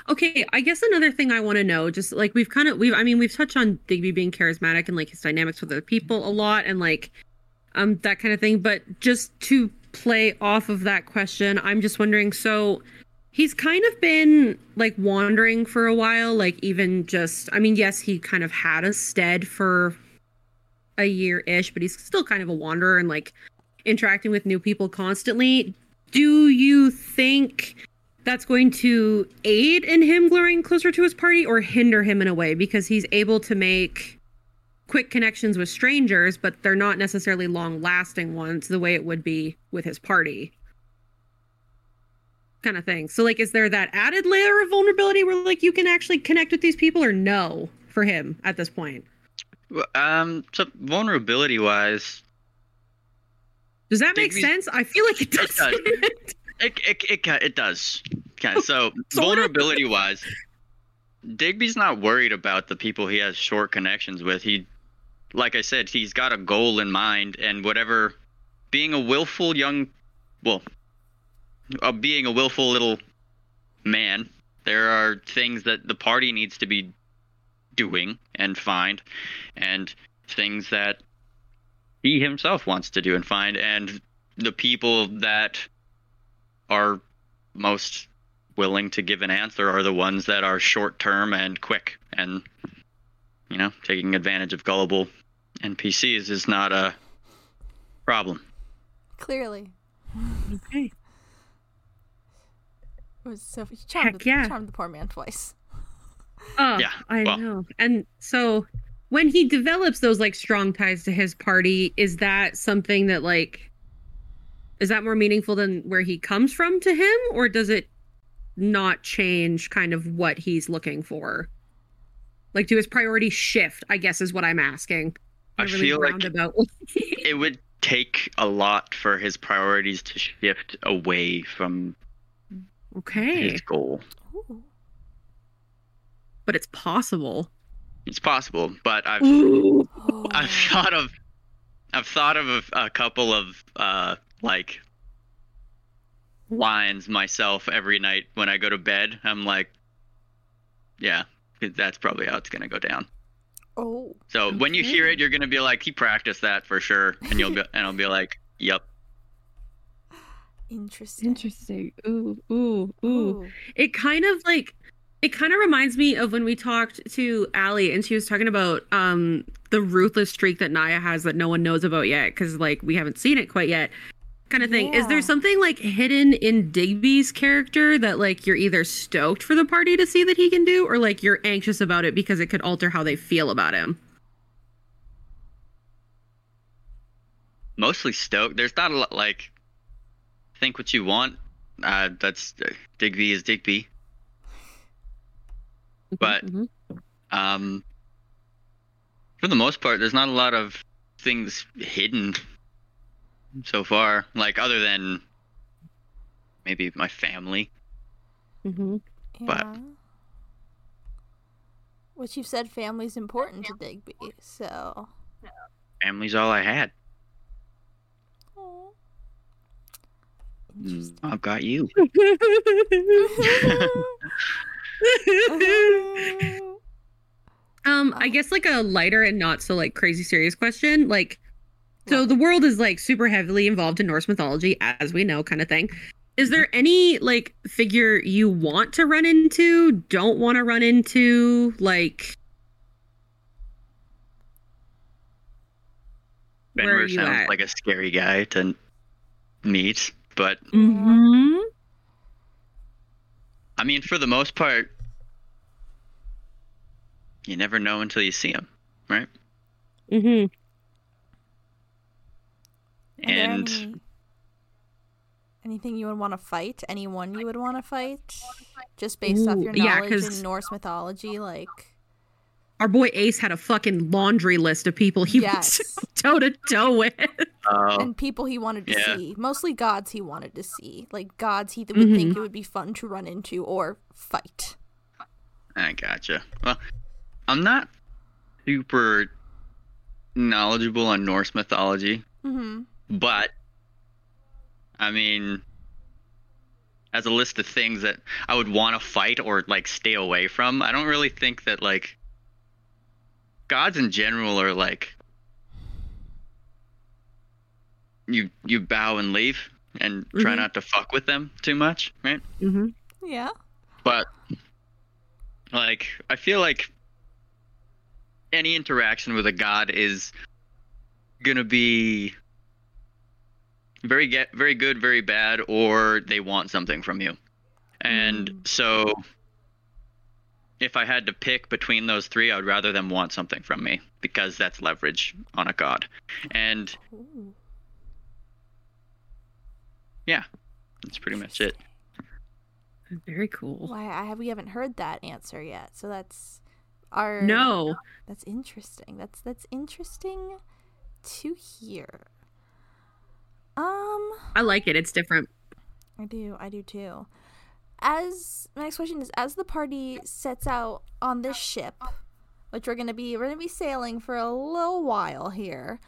okay i guess another thing i want to know just like we've kind of we've i mean we've touched on digby being charismatic and like his dynamics with other people a lot and like um that kind of thing but just to play off of that question i'm just wondering so he's kind of been like wandering for a while like even just i mean yes he kind of had a stead for a year ish but he's still kind of a wanderer and like interacting with new people constantly. Do you think that's going to aid in him growing closer to his party or hinder him in a way? Because he's able to make quick connections with strangers but they're not necessarily long lasting ones the way it would be with his party kind of thing so like is there that added layer of vulnerability where like you can actually connect with these people or no for him at this point Um, so vulnerability wise, does that make sense i feel like it It does does. *laughs* it it it, it does. Kind so vulnerability wise, Digby's not worried about the people he has short connections with. He, like I said, he's got a goal in mind, and whatever. Being a willful young, well, uh, being a willful little man, there are things that the party needs to be doing and find, and things that he himself wants to do and find, and the people that are most willing to give an answer are the ones that are short term and quick and you know taking advantage of gullible npcs is not a problem. Clearly, *laughs* okay. it was so you charmed, Heck the, yeah. charmed the poor man twice. *laughs* Oh, Yeah, I well- know. And so when he develops those like strong ties to his party, is that something that like is that more meaningful than where he comes from to him or does it not change kind of what he's looking for? Like do his priorities shift, I guess is what I'm asking. I In really feel like- it would take a lot for his priorities to shift away from Okay. his goal Ooh. But it's possible. it's possible but i've Ooh. Oh. *laughs* i've thought of I've thought of a, a couple of uh like lines myself every night when I go to bed. I'm like, yeah, that's probably how it's gonna go down. Oh. So when you hear it, you're gonna be like, he practiced that for sure, and you'll be *laughs* and I'll be like, yep. Interesting. Interesting. Ooh, ooh, ooh. Ooh. It kind of like it kind of reminds me of when we talked to Allie and she was talking about um the ruthless streak that Naya has that no one knows about yet because like we haven't seen it quite yet. Kind of thing. Is there something like hidden in Digby's character that like you're either stoked for the party to see that he can do or like you're anxious about it because it could alter how they feel about him? Mostly stoked. There's not a lot like think what you want. Uh, that's uh, Digby is Digby. But- Mhm. Um, for the most part, there's not a lot of things hidden so far. Like other than maybe my family. Mhm. But- Yeah. Which you've said family's important to Digby, so. Family's all I had. Aw. Mm, Interesting. I've got you. *laughs* Um, I guess like a lighter and not so like crazy serious question. Like, so the world is like super heavily involved in Norse mythology, as we know, kind of thing. Is there any like figure you want to run into, don't want to run into, like where are Fenrir you sounds at? like a scary guy to meet, but Mhm. I mean, for the most part, you never know until you see them, right? Mm Mhm. And any- anything you would want to fight? Anyone you would want to fight? Just based off Ooh, your yeah, in Norse mythology, like Our boy Ace had a fucking laundry list of people he Yes. was *laughs* toe to toe with. uh, and people he wanted to yeah. see. Mostly gods he wanted to see, like gods he would Mm-hmm. think it would be fun to run into or fight. I gotcha. Well, I'm not super knowledgeable on Norse mythology, Mm-hmm. but I mean, as a list of things that I would want to fight or like stay away from, I don't really think that like gods in general are like you you bow and leave and try Mhm. not to fuck with them too much, right? Mm-hmm. Yeah. But like I feel like any interaction with a god is gonna be very get very good, very bad, or they want something from you. And Mm. so if I had to pick between those three, I would rather them want something from me because that's leverage on a god. And Ooh, that's pretty much it. Very cool. Why I have we haven't heard that answer yet, so that's our No. That's interesting. That's that's interesting to hear. Um, I like it. It's different. I do, I do too. As my next question is, as the party sets out on this ship, which we're gonna be, we're gonna be sailing for a little while here.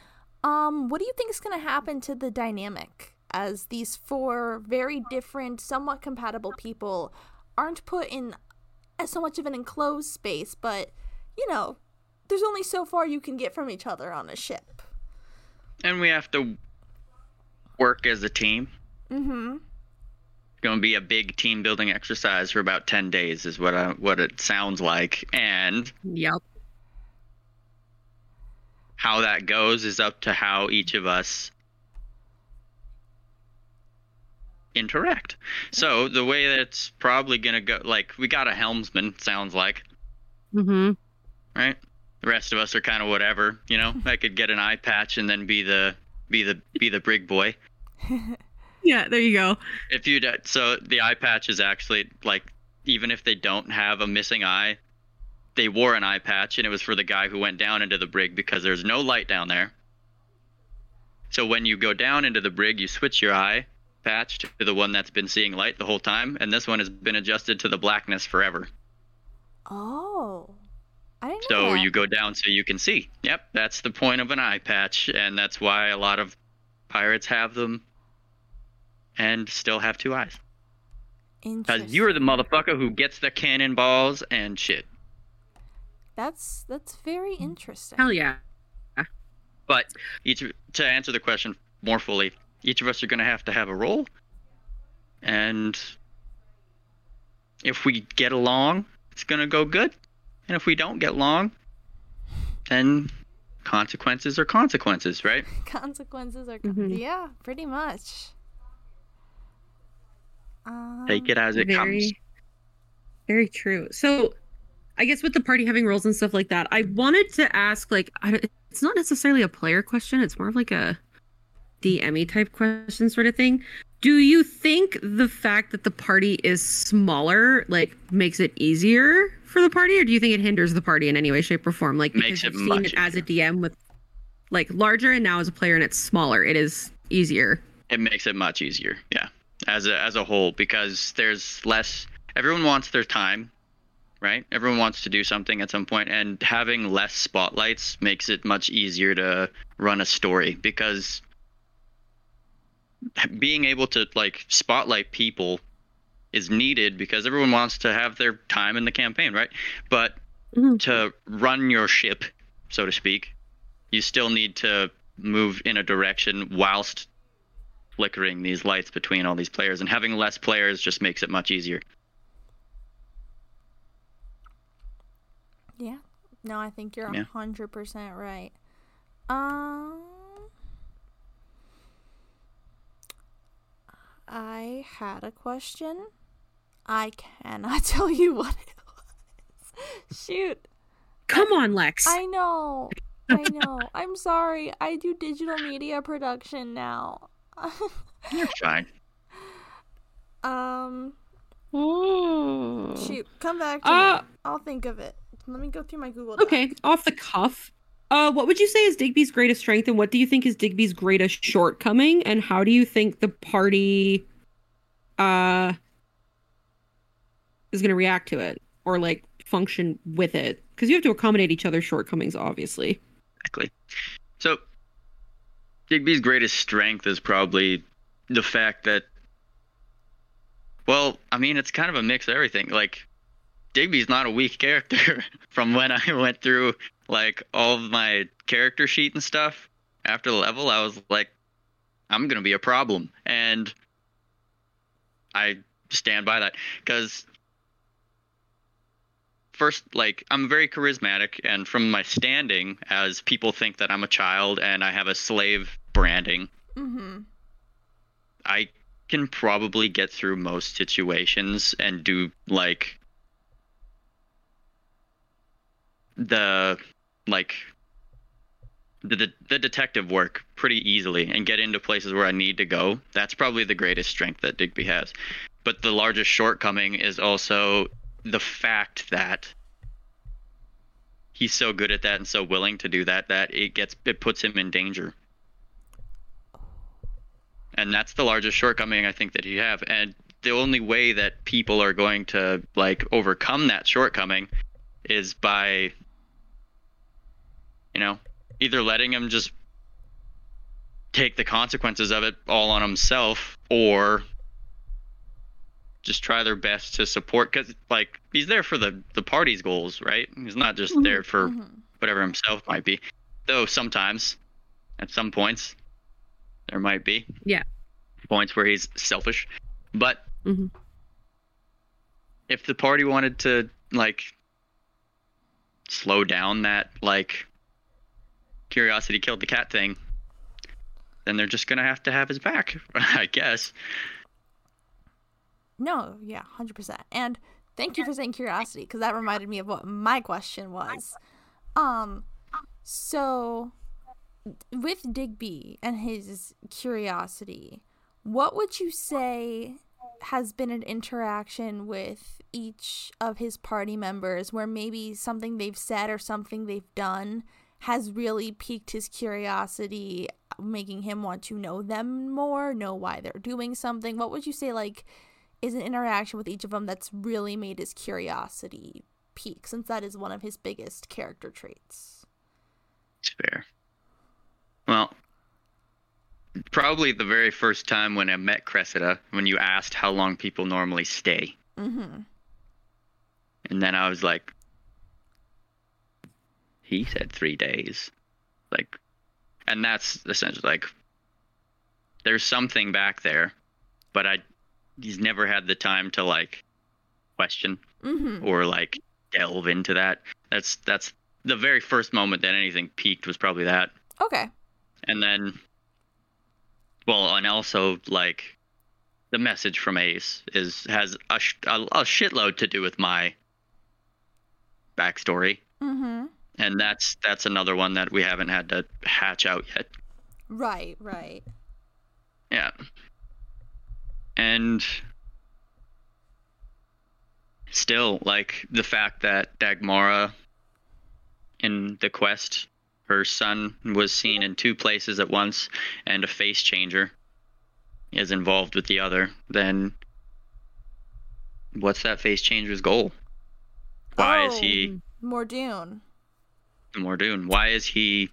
Um, what do you think is gonna happen to the dynamic as these four very different, somewhat compatible people aren't put in as so much of an enclosed space, but you know, there's only so far you can get from each other on a ship. And we have to work as a team. Mm-hmm. Going to be a big team building exercise for about 10 days is what I, what it sounds like. And Yep. how that goes is up to how each of us interact. So the way that's probably going to go like we got a helmsman sounds like. Mm-hmm. right? The rest of us are kind of whatever you know? *laughs* I could get an eye patch and then be the be the be the brig boy *laughs* Yeah, there you go. if you uh, so the eye patch is actually like even if they don't have a missing eye they wore an eye patch and it was for the guy who went down into the brig because there's no light down there so when you go down into the brig you switch your eye patch to the one that's been seeing light the whole time and this one has been adjusted to the blackness forever Oh. I didn't know So that. you go down so you can see. Yep, that's the point of an eye patch, and that's why a lot of pirates have them and still have two eyes. Because you're the motherfucker who gets the cannonballs and shit. That's that's very interesting. Hell yeah. But each to answer the question more fully, each of us are going to have to have a role, and if we get along, it's going to go good, and if we don't get along, then consequences are consequences, right? *laughs* Consequences are Mhm. yeah, pretty much. Um, Take it as it comes. very, very true. So, I guess with the party having roles and stuff like that, I wanted to ask, like, I, don't- it's not necessarily a player question; it's more of like a DME type question, sort of thing. Do you think the fact that the party is smaller, like, makes it easier for the party, or do you think it hinders the party in any way, shape, or form? Like, Makes because it you've seen much it as a DM with, like, larger, and now as a player, and it's smaller, it is easier. It makes it much easier, yeah, as a as a whole, because there's less. Everyone wants their time, right? Everyone wants to do something at some point, and having less spotlights makes it much easier to run a story because being able to like spotlight people is needed because everyone wants to have their time in the campaign, right? But Mhm. to run your ship, so to speak, you still need to move in a direction whilst flickering these lights between all these players and having less players just makes it much easier. Yeah. No, I think you're a Yeah. hundred percent right. Um, I had a question. I cannot *laughs* tell you what it was. Shoot. Come on, Lex. I know. I know. I'm sorry. I do digital media production now. You're fine. um, Oh. shoot. Come back to Uh, me. I'll think of it. Let me go through my Google. Doc. Okay, off the cuff. Uh, what would you say is Digby's greatest strength, and what do you think is Digby's greatest shortcoming, and how do you think the party, uh, is going to react to it or like function with it? Because you have to accommodate each other's shortcomings, obviously. Exactly. So, Digby's greatest strength is probably the fact that, well, I mean, it's kind of a mix of everything. Like, Digby's not a weak character. *laughs* From when I went through like all of my character sheet and stuff after the level, I was like, I'm gonna be a problem, and I stand by that because first like i'm very charismatic and from my standing as people think that i'm a child and i have a slave branding Mm-hmm. i can probably get through most situations and do like the like the de- the detective work pretty easily and get into places where I need to go. That's probably the greatest strength that Digby has. But the largest shortcoming is also the fact that he's so good at that and so willing to do that that it gets it puts him in danger. And that's the largest shortcoming I think that you have. And the only way that people are going to like overcome that shortcoming is by you know, either letting him just take the consequences of it all on himself or just try their best to support because like he's there for the the party's goals right? He's not just there for hmm whatever himself might be. Though sometimes at some points there might be Yeah. points where he's selfish. But Mhm. if the party wanted to like slow down that like curiosity killed the cat thing then they're just gonna have to have his back *laughs* i guess No, yeah, hundred percent. And thank you for saying curiosity because that reminded me of what my question was. Um, so with Digby and his curiosity, what would you say has been an interaction with each of his party members where maybe something they've said or something they've done has really piqued his curiosity, making him want to know them more, know why they're doing something? What would you say, like, is an interaction with each of them that's really made his curiosity peak since that is one of his biggest character traits. It's fair. Well, probably the very first time when I met Cressida, when you asked how long people normally stay. Mm-hmm. And then I was like, he said three days. Like, and that's essentially like, there's something back there, but I, he's never had the time to like question Mm-hmm. or like delve into that. That's, that's the very first moment that anything peaked was probably that. Okay. And then, well, and also like, the message from Ace is has a, sh- a, a shitload to do with my backstory Mm-hmm. and that's that's another one that we haven't had to hatch out yet. Right, right. Yeah. And still like the fact that Dagmara in the quest her son was seen in two places at once and a face changer is involved with the other, then what's that face changer's goal? Why is he oh, More Dune. Mordoon. Why is he,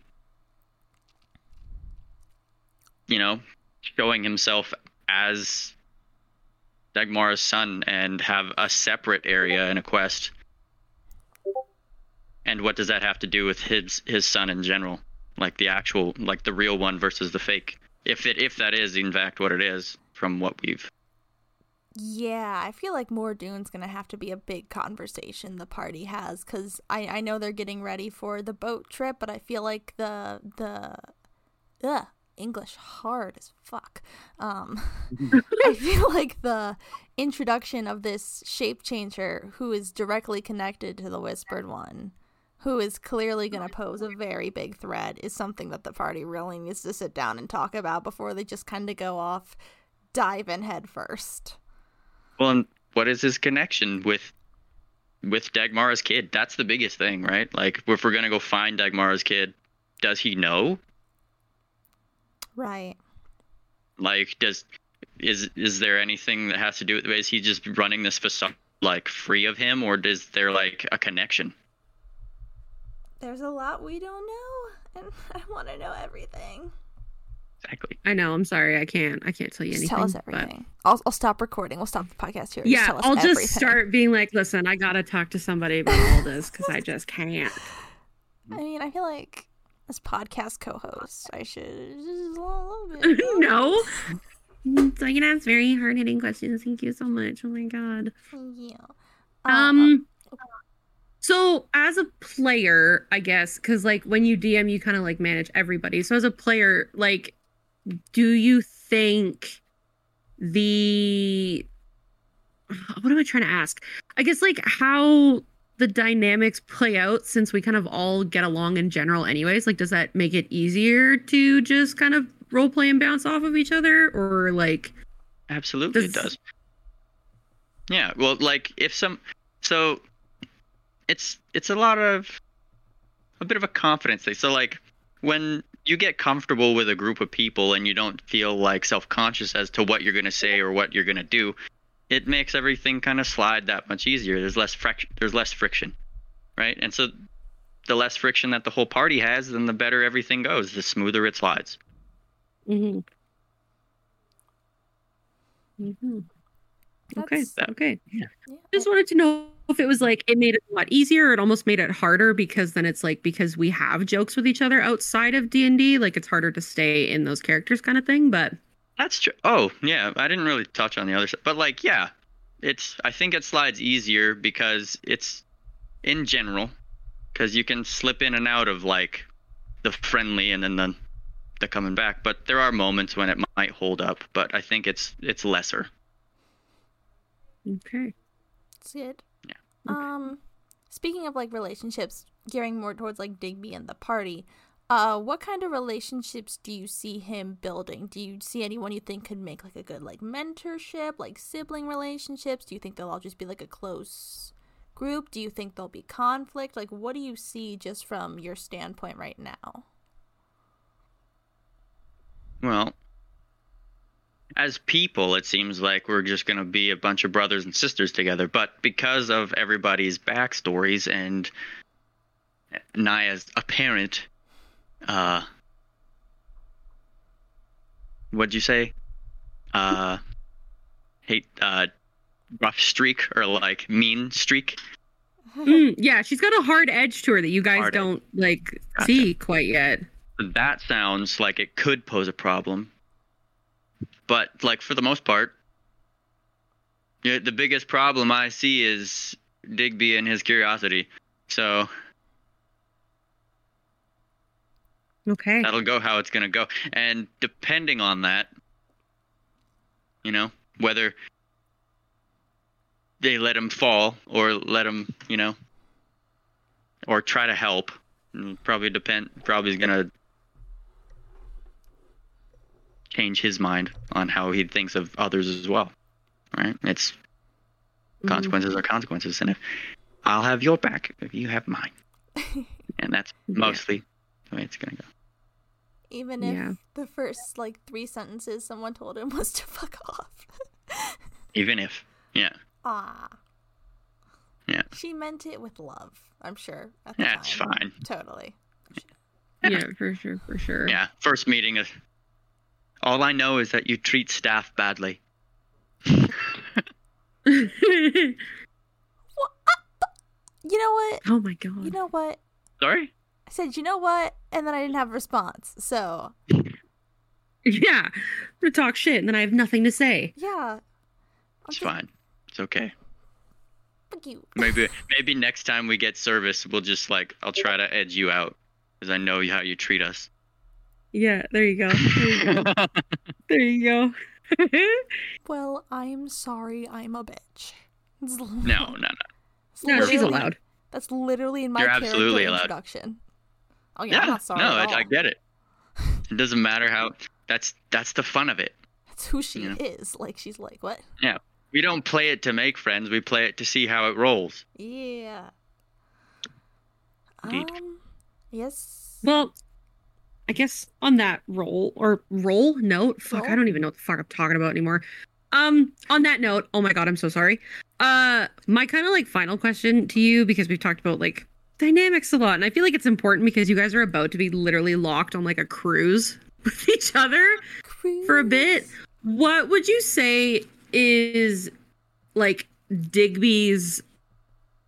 you know, showing himself as Dagmara's son and have a separate area in a quest? And what does that have to do with his his son in general? Like the actual, like the real one versus the fake? If it if that is in fact what it is from what we've Yeah, I feel like more Dune's gonna have to be a big conversation the party has because I I know they're getting ready for the boat trip, but I feel like the the ugh English hard as fuck. Um, *laughs* *laughs* I feel like the introduction of this shape changer who is directly connected to the Whispered One, who is clearly going to pose a very big threat, is something that the party really needs to sit down and talk about before they just kind of go off, dive in head first. Well, and what is his connection with with Dagmara's kid? That's the biggest thing, right? Like, if we're gonna go find Dagmara's kid, does he know? Right. Like, does is is there anything that has to do with? Is he just running this facade like free of him, or is there like a connection? There's a lot we don't know, and *laughs* I want to know everything. Exactly. I know. I'm sorry. I can't. I can't tell you Just anything. tell us but- everything. I'll, I'll stop recording. We'll stop the podcast here. Just Yeah, tell us I'll just everything. start being like, listen, I gotta talk to somebody about all this because I just can't. *laughs* I mean, I feel like as podcast co-host, I should just a little *laughs* no. So I can ask very hard hitting questions. Thank you so much. Oh my god. Yeah. Um. So as a player, I guess, because like when you DM, you kind of like manage everybody. So as a player, like, do you think the *sighs* what am I trying to ask? I guess like how the dynamics play out since we kind of all get along in general anyways like does that make it easier to just kind of role play and bounce off of each other or like Absolutely, it Does- does. Yeah. Well, like if some, so it's it's a lot of a bit of a confidence thing. So like when you get comfortable with a group of people and you don't feel like self-conscious as to what you're going to say or what you're going to do, it makes everything kind of slide that much easier. There's less friction. There's less friction, right? And so the less friction that the whole party has, then the better everything goes. The smoother it slides. mm-hmm. Mm-hmm. Okay. That's- Okay. Yeah. Just wanted to know if it was like it made it a lot easier or it almost made it harder because then it's like because we have jokes with each other outside of D&D like it's harder to stay in those characters kind of thing but That's true. Oh, yeah. I didn't really touch on the other side, but like, yeah, it's. I think it slides easier because it's in general, because you can slip in and out of like the friendly and then the the coming back. But there are moments when it might hold up, but I think it's it's lesser. okay. That's good. Yeah. Um, speaking of like relationships, gearing more towards like Digby and the party, uh, what kind of relationships do you see him building? Do you see anyone you think could make like a good like mentorship, like sibling relationships? Do you think they'll all just be like a close group? Do you think there'll be conflict? Like, what do you see just from your standpoint right now? Well, as people, it seems like we're just going to be a bunch of brothers and sisters together. But because of everybody's backstories and Naya's apparent, uh, what'd you say? Uh, hate, uh, rough streak or like mean streak. Mm, yeah, she's got a hard edge to her that you guys Hard don't like Gotcha. see quite yet. That sounds like it could pose a problem. But like for the most part, yeah, the biggest problem I see is Digby and his curiosity. So Okay. that'll go how it's gonna go. And depending on that, you know, whether they let him fall or let him, you know, or try to help, probably depend. Probably is gonna change his mind on how he thinks of others as well. Right? It's Mhm. consequences are consequences, and if I'll have your back if you have mine, *laughs* and that's Yeah. mostly the way it's gonna go. Even if Yeah. the first like three sentences someone told him *laughs* was to fuck off. Even if, yeah. Ah. Yeah. She meant it with love, I'm sure. At the That's time. fine. Totally. Yeah, for sure, for sure. Yeah, first meeting. Is, all I know is that you treat staff badly. *laughs* You know what? oh my god. You know what? Sorry? I said, you know what? And then I didn't have a response. So, yeah. I'm gonna talk shit and then I have nothing to say. yeah. It's Okay, fine. It's okay. Fuck you. Maybe maybe next time we get service, we'll just like I'll try to edge you out because I know how you treat us. Yeah, there you go. There you go. *laughs* there you go. *laughs* Well, I'm sorry I'm a bitch. *laughs* No, no, no. it's no, she's allowed. That's literally in my You're character absolutely allowed. introduction. Oh yeah, I'm not sorry no, at I, all. I get it. *laughs* It doesn't matter how. That's that's the fun of it. That's who she Yeah. is. Like she's like, what? Yeah, we don't play it to make friends. We play it to see how it rolls. Yeah. Indeed. Um. Yes. Well, I guess on that roll or roll note, fuck, I don't even know what the fuck I'm talking about anymore. Um, on that note, oh my god, I'm so sorry. Uh, my kind of like final question to you because we've talked about like dynamics a lot, and I feel like it's important because you guys are about to be literally locked on like a cruise *laughs* with each other for a bit. What would you say is like Digby's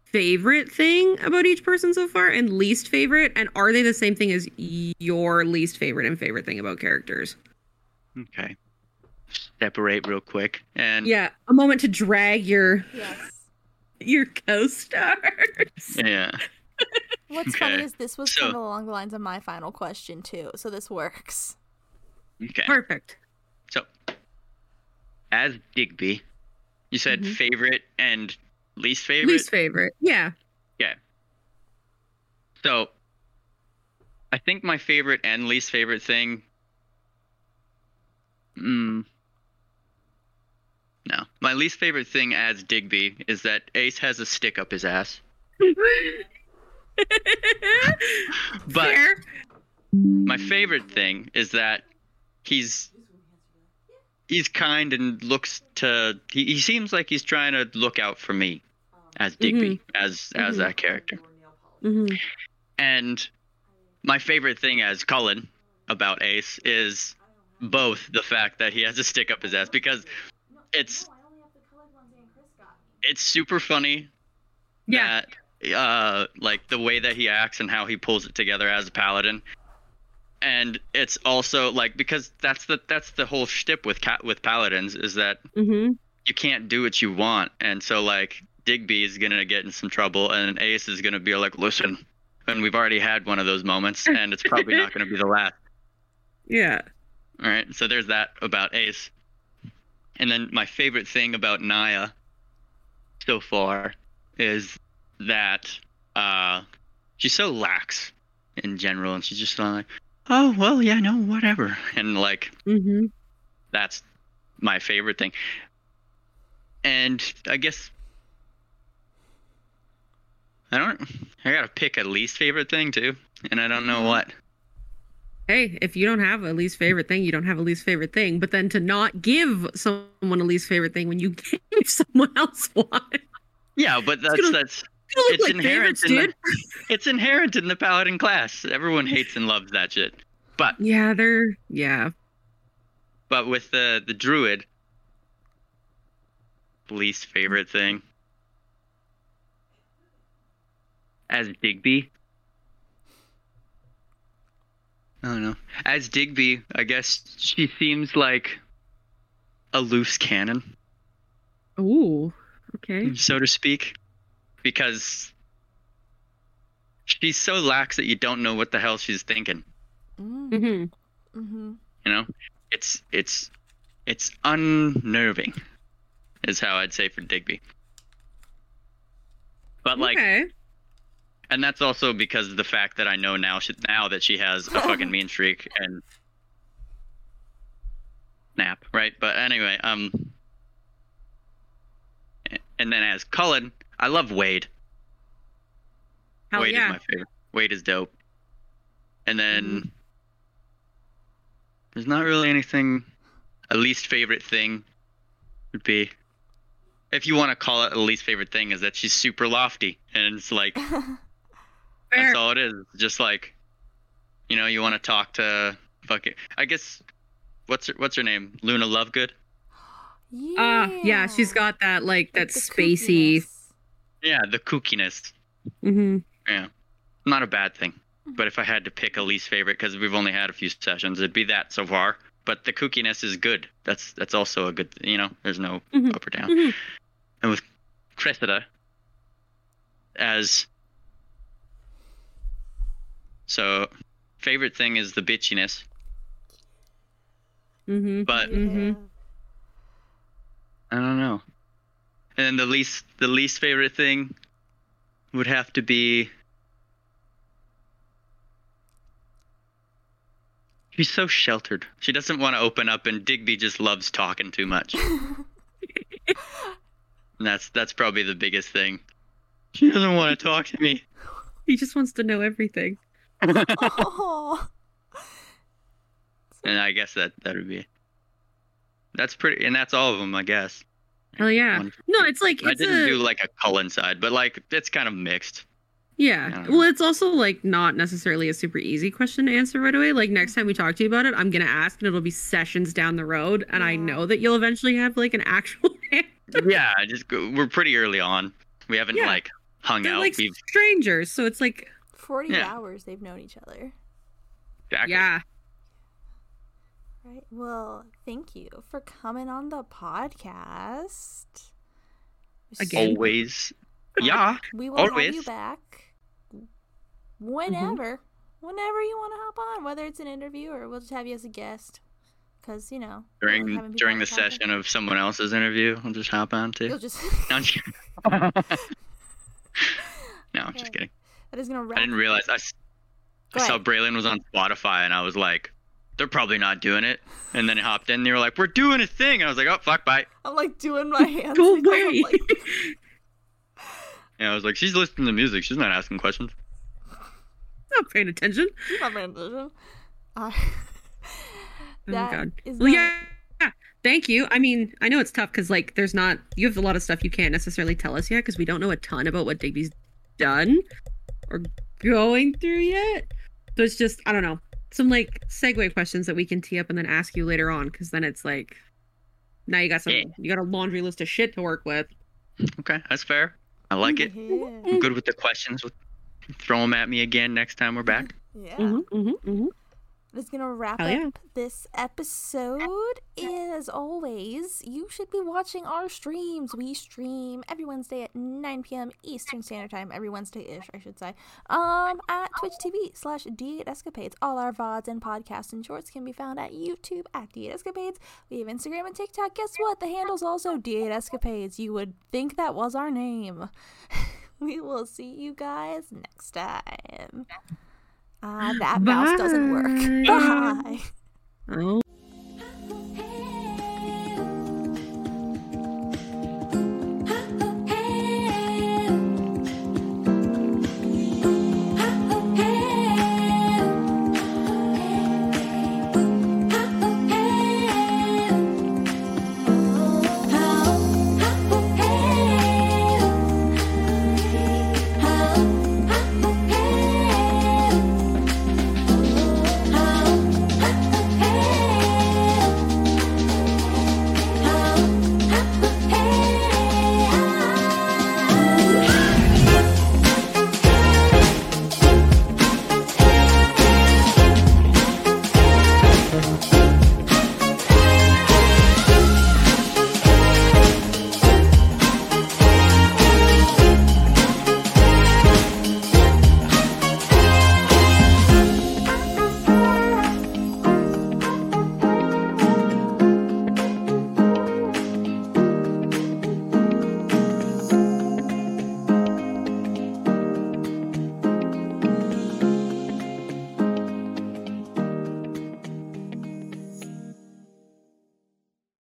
favorite thing about each person so far and least favorite? And are they the same thing as your least favorite and favorite thing about characters? Okay. Separate real quick and Yeah, a moment to drag your Yes. *laughs* your co-stars. yeah. *laughs* What's Okay. funny is this was So- kind of along the lines of my final question too, so this works. Okay. Perfect. So, as Digby, you said Mhm. favorite and least favorite. Least favorite. Yeah. Yeah. So, I think my favorite and least favorite thing. Mm, no, my least favorite thing as Digby is that Ace has a stick up his ass. *laughs* *laughs* But Fair. my favorite thing is that he's he's kind and looks to he, he seems like he's trying to look out for me as Digby as as Mhm. that character. Mhm. And my favorite thing as Cullen about Ace is both the fact that he has a stick up his ass because it's it's super funny Yeah. that uh like the way that he acts and how he pulls it together as a paladin and it's also like because that's the that's the whole shtick with cat with paladins is that Mm-hmm. you can't do what you want and so like digby is gonna get in some trouble and ace is gonna be like listen and we've already had one of those moments and it's probably not gonna be the last *laughs* Yeah. all right so there's that about ace and then my favorite thing about naya so far is that uh she's so lax in general and she's just like oh well yeah no whatever and like Mm-hmm. that's my favorite thing. And I guess I don't I gotta pick a least favorite thing too. And I don't know Mhm. what. hey, if you don't have a least favorite thing, you don't have a least favorite thing. But then to not give someone a least favorite thing when you *laughs* gave someone else one, Yeah, but that's gonna- that's it's like inherent in dude. the, *laughs* it's inherent in the paladin class. Everyone hates and loves that shit. But Yeah, they're yeah. but with the the druid, least favorite thing as Digby. I don't know. As Digby, I guess she seems like a loose cannon, Ooh, okay. so to speak, because she's so lax that you don't know what the hell she's thinking. Mm, Mm-hmm. mm-hmm. You know, it's it's it's unnerving, is how I'd say for Digby. But like, okay. and that's also because of the fact that I know now she, now that she has a *laughs* fucking mean streak and nap, right? But anyway, um, and then as Cullen, I love Wade. Hell Wade yeah. is my favorite. Wade is dope. And then Mm-hmm. there's not really anything. A least favorite thing would be, if you want to call it a least favorite thing, is that she's super lofty, and it's like *laughs* that's all it is. It's Just like, you know, you want to talk to fucking. I guess, what's her, what's her name? Luna Lovegood. Yeah. Uh yeah, she's got that like that Like the spacey. kookiness. Yeah, the kookiness. Mm-hmm. Yeah, not a bad thing. But if I had to pick a least favorite, because we've only had a few sessions, it'd be that so far. But the kookiness is good. That's that's also a good. You know, there's no Mhm. up or down. Mhm. And with Cressida as so, favorite thing is the bitchiness. Mm-hmm. But Mhm. I don't know. And then the least the least favorite thing would have to be She's so sheltered. She doesn't want to open up and Digby just loves talking too much. *laughs* and that's that's probably the biggest thing. She doesn't want to talk to me. He just wants to know everything. oh. *laughs* And I guess that that would be That's pretty and that's all of them, I guess. Hell yeah. One- No, it's like I didn't a, do like a Cullen side, but like it's kind of mixed. Yeah. Well, it's also like not necessarily a super easy question to answer right away. Like next time we talk to you about it, I'm gonna ask, and it'll be sessions down the road, and I know that you'll eventually have like an actual. *laughs* yeah, just go, we're pretty early on. We haven't Yeah. like hung They're out. like We've strangers, so it's like 40 Yeah. hours they've known each other. exactly. yeah. Right. Well, thank you for coming on the podcast. Again. always. Yeah, We will have you back mm-hmm. whenever. Whenever you want to hop on, whether it's an interview or we'll just have you as a guest. Because, you know, we like having during during the podcast. session of someone else's interview, I'll just hop on too. You'll just. No, I'm just, *laughs* no, I'm just kidding. that is going to I didn't realize I, s- Go I saw. Breylin was on Spotify, and I was like, they're probably not doing it. And then he hopped in, and they were like, we're doing a thing. And I was like, oh fuck, bye. I'm like doing my hands. Go I'm away. like, *laughs* And I was like, she's listening to music. She's not asking questions. Not paying attention. "Keep paying attention." Uh, *laughs* Oh that god. is Well, not- yeah. yeah. Thank you. I mean, I know it's tough because like there's not you have a lot of stuff you can't necessarily tell us yet because we don't know a ton about what Digby's done or going through yet. So it's just I don't know some like segue questions that we can tee up and then ask you later on because then it's like now you got some Yeah. you got a laundry list of shit to work with. Okay, that's fair. I like it. I'm good with the questions. Throw them at me again next time we're back. Yeah. Mm-hmm, mm-hmm, mm-hmm. That's gonna wrap Hell up yeah. this episode. As always, you should be watching our streams. We stream every Wednesday at 9 p.m. Eastern Standard Time. Every Wednesday-ish, I should say. Um, at Twitch TV slash D8 Escapades. All our VODs and podcasts and shorts can be found at YouTube at D8 Escapades. We have Instagram and TikTok. Guess what? The handle's also D8 Escapades. You would think that was our name. *laughs* we will see you guys next time. Ah, that mouse doesn't work. Bye. *gasps* *laughs* Bye. Oh.